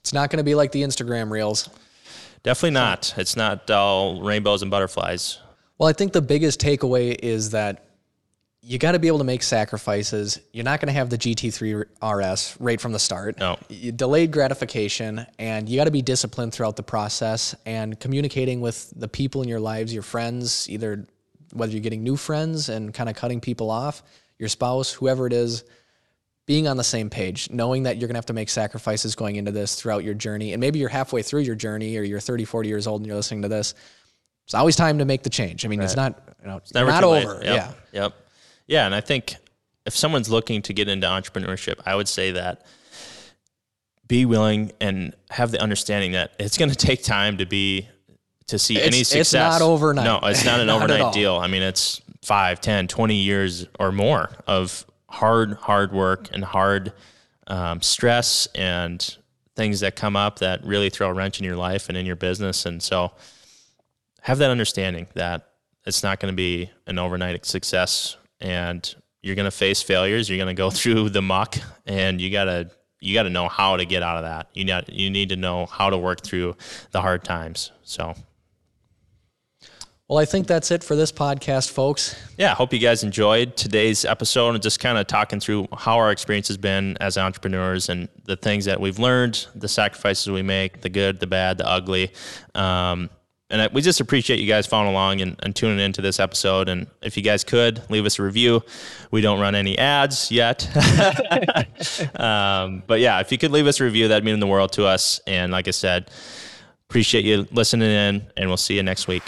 Speaker 4: It's not going to be like the Instagram reels.
Speaker 3: definitely not. It's not all rainbows and butterflies.
Speaker 4: Well, I think the biggest takeaway is that you got to be able to make sacrifices. You're not going to have the GT3 RS right from the start.
Speaker 3: No.
Speaker 4: You delayed gratification, and you got to be disciplined throughout the process and communicating with the people in your lives, your friends, either whether you're getting new friends and kind of cutting people off, your spouse, whoever it is, being on the same page, knowing that you're going to have to make sacrifices going into this throughout your journey. And maybe you're halfway through your journey or you're 30, 40 years old and you're listening to this. It's always time to make the change. I mean, it's not, you know, it's
Speaker 3: Never
Speaker 4: not over.
Speaker 3: Yep.
Speaker 4: Yeah.
Speaker 3: Yep. Yeah. And I think if someone's looking to get into entrepreneurship, I would say that be willing and have the understanding that it's going (laughs) to take time to be to see any success.
Speaker 4: it's not overnight.
Speaker 3: No, it's not an (laughs)
Speaker 4: Not
Speaker 3: overnight deal. I mean, it's five, 10, 20 years or more of hard, hard work and hard um, stress and things that come up that really throw a wrench in your life and in your business. And so have that understanding that it's not going to be an overnight success and you're going to face failures. You're going to go (laughs) through the muck and you got to, you got to know how to get out of that. You got, you need to know how to work through the hard times. So
Speaker 4: Well, I think that's it for this podcast, folks.
Speaker 3: yeah, I hope you guys enjoyed today's episode and just kind of talking through how our experience has been as entrepreneurs and the things that we've learned, the sacrifices we make, the good, the bad, the ugly. Um, and we just appreciate you guys following along and, and tuning into this episode. And if you guys could leave us a review, we don't run any ads yet. (laughs) um, but yeah, if you could leave us a review, that'd mean the world to us. And like I said, appreciate you listening in, and we'll see you next week.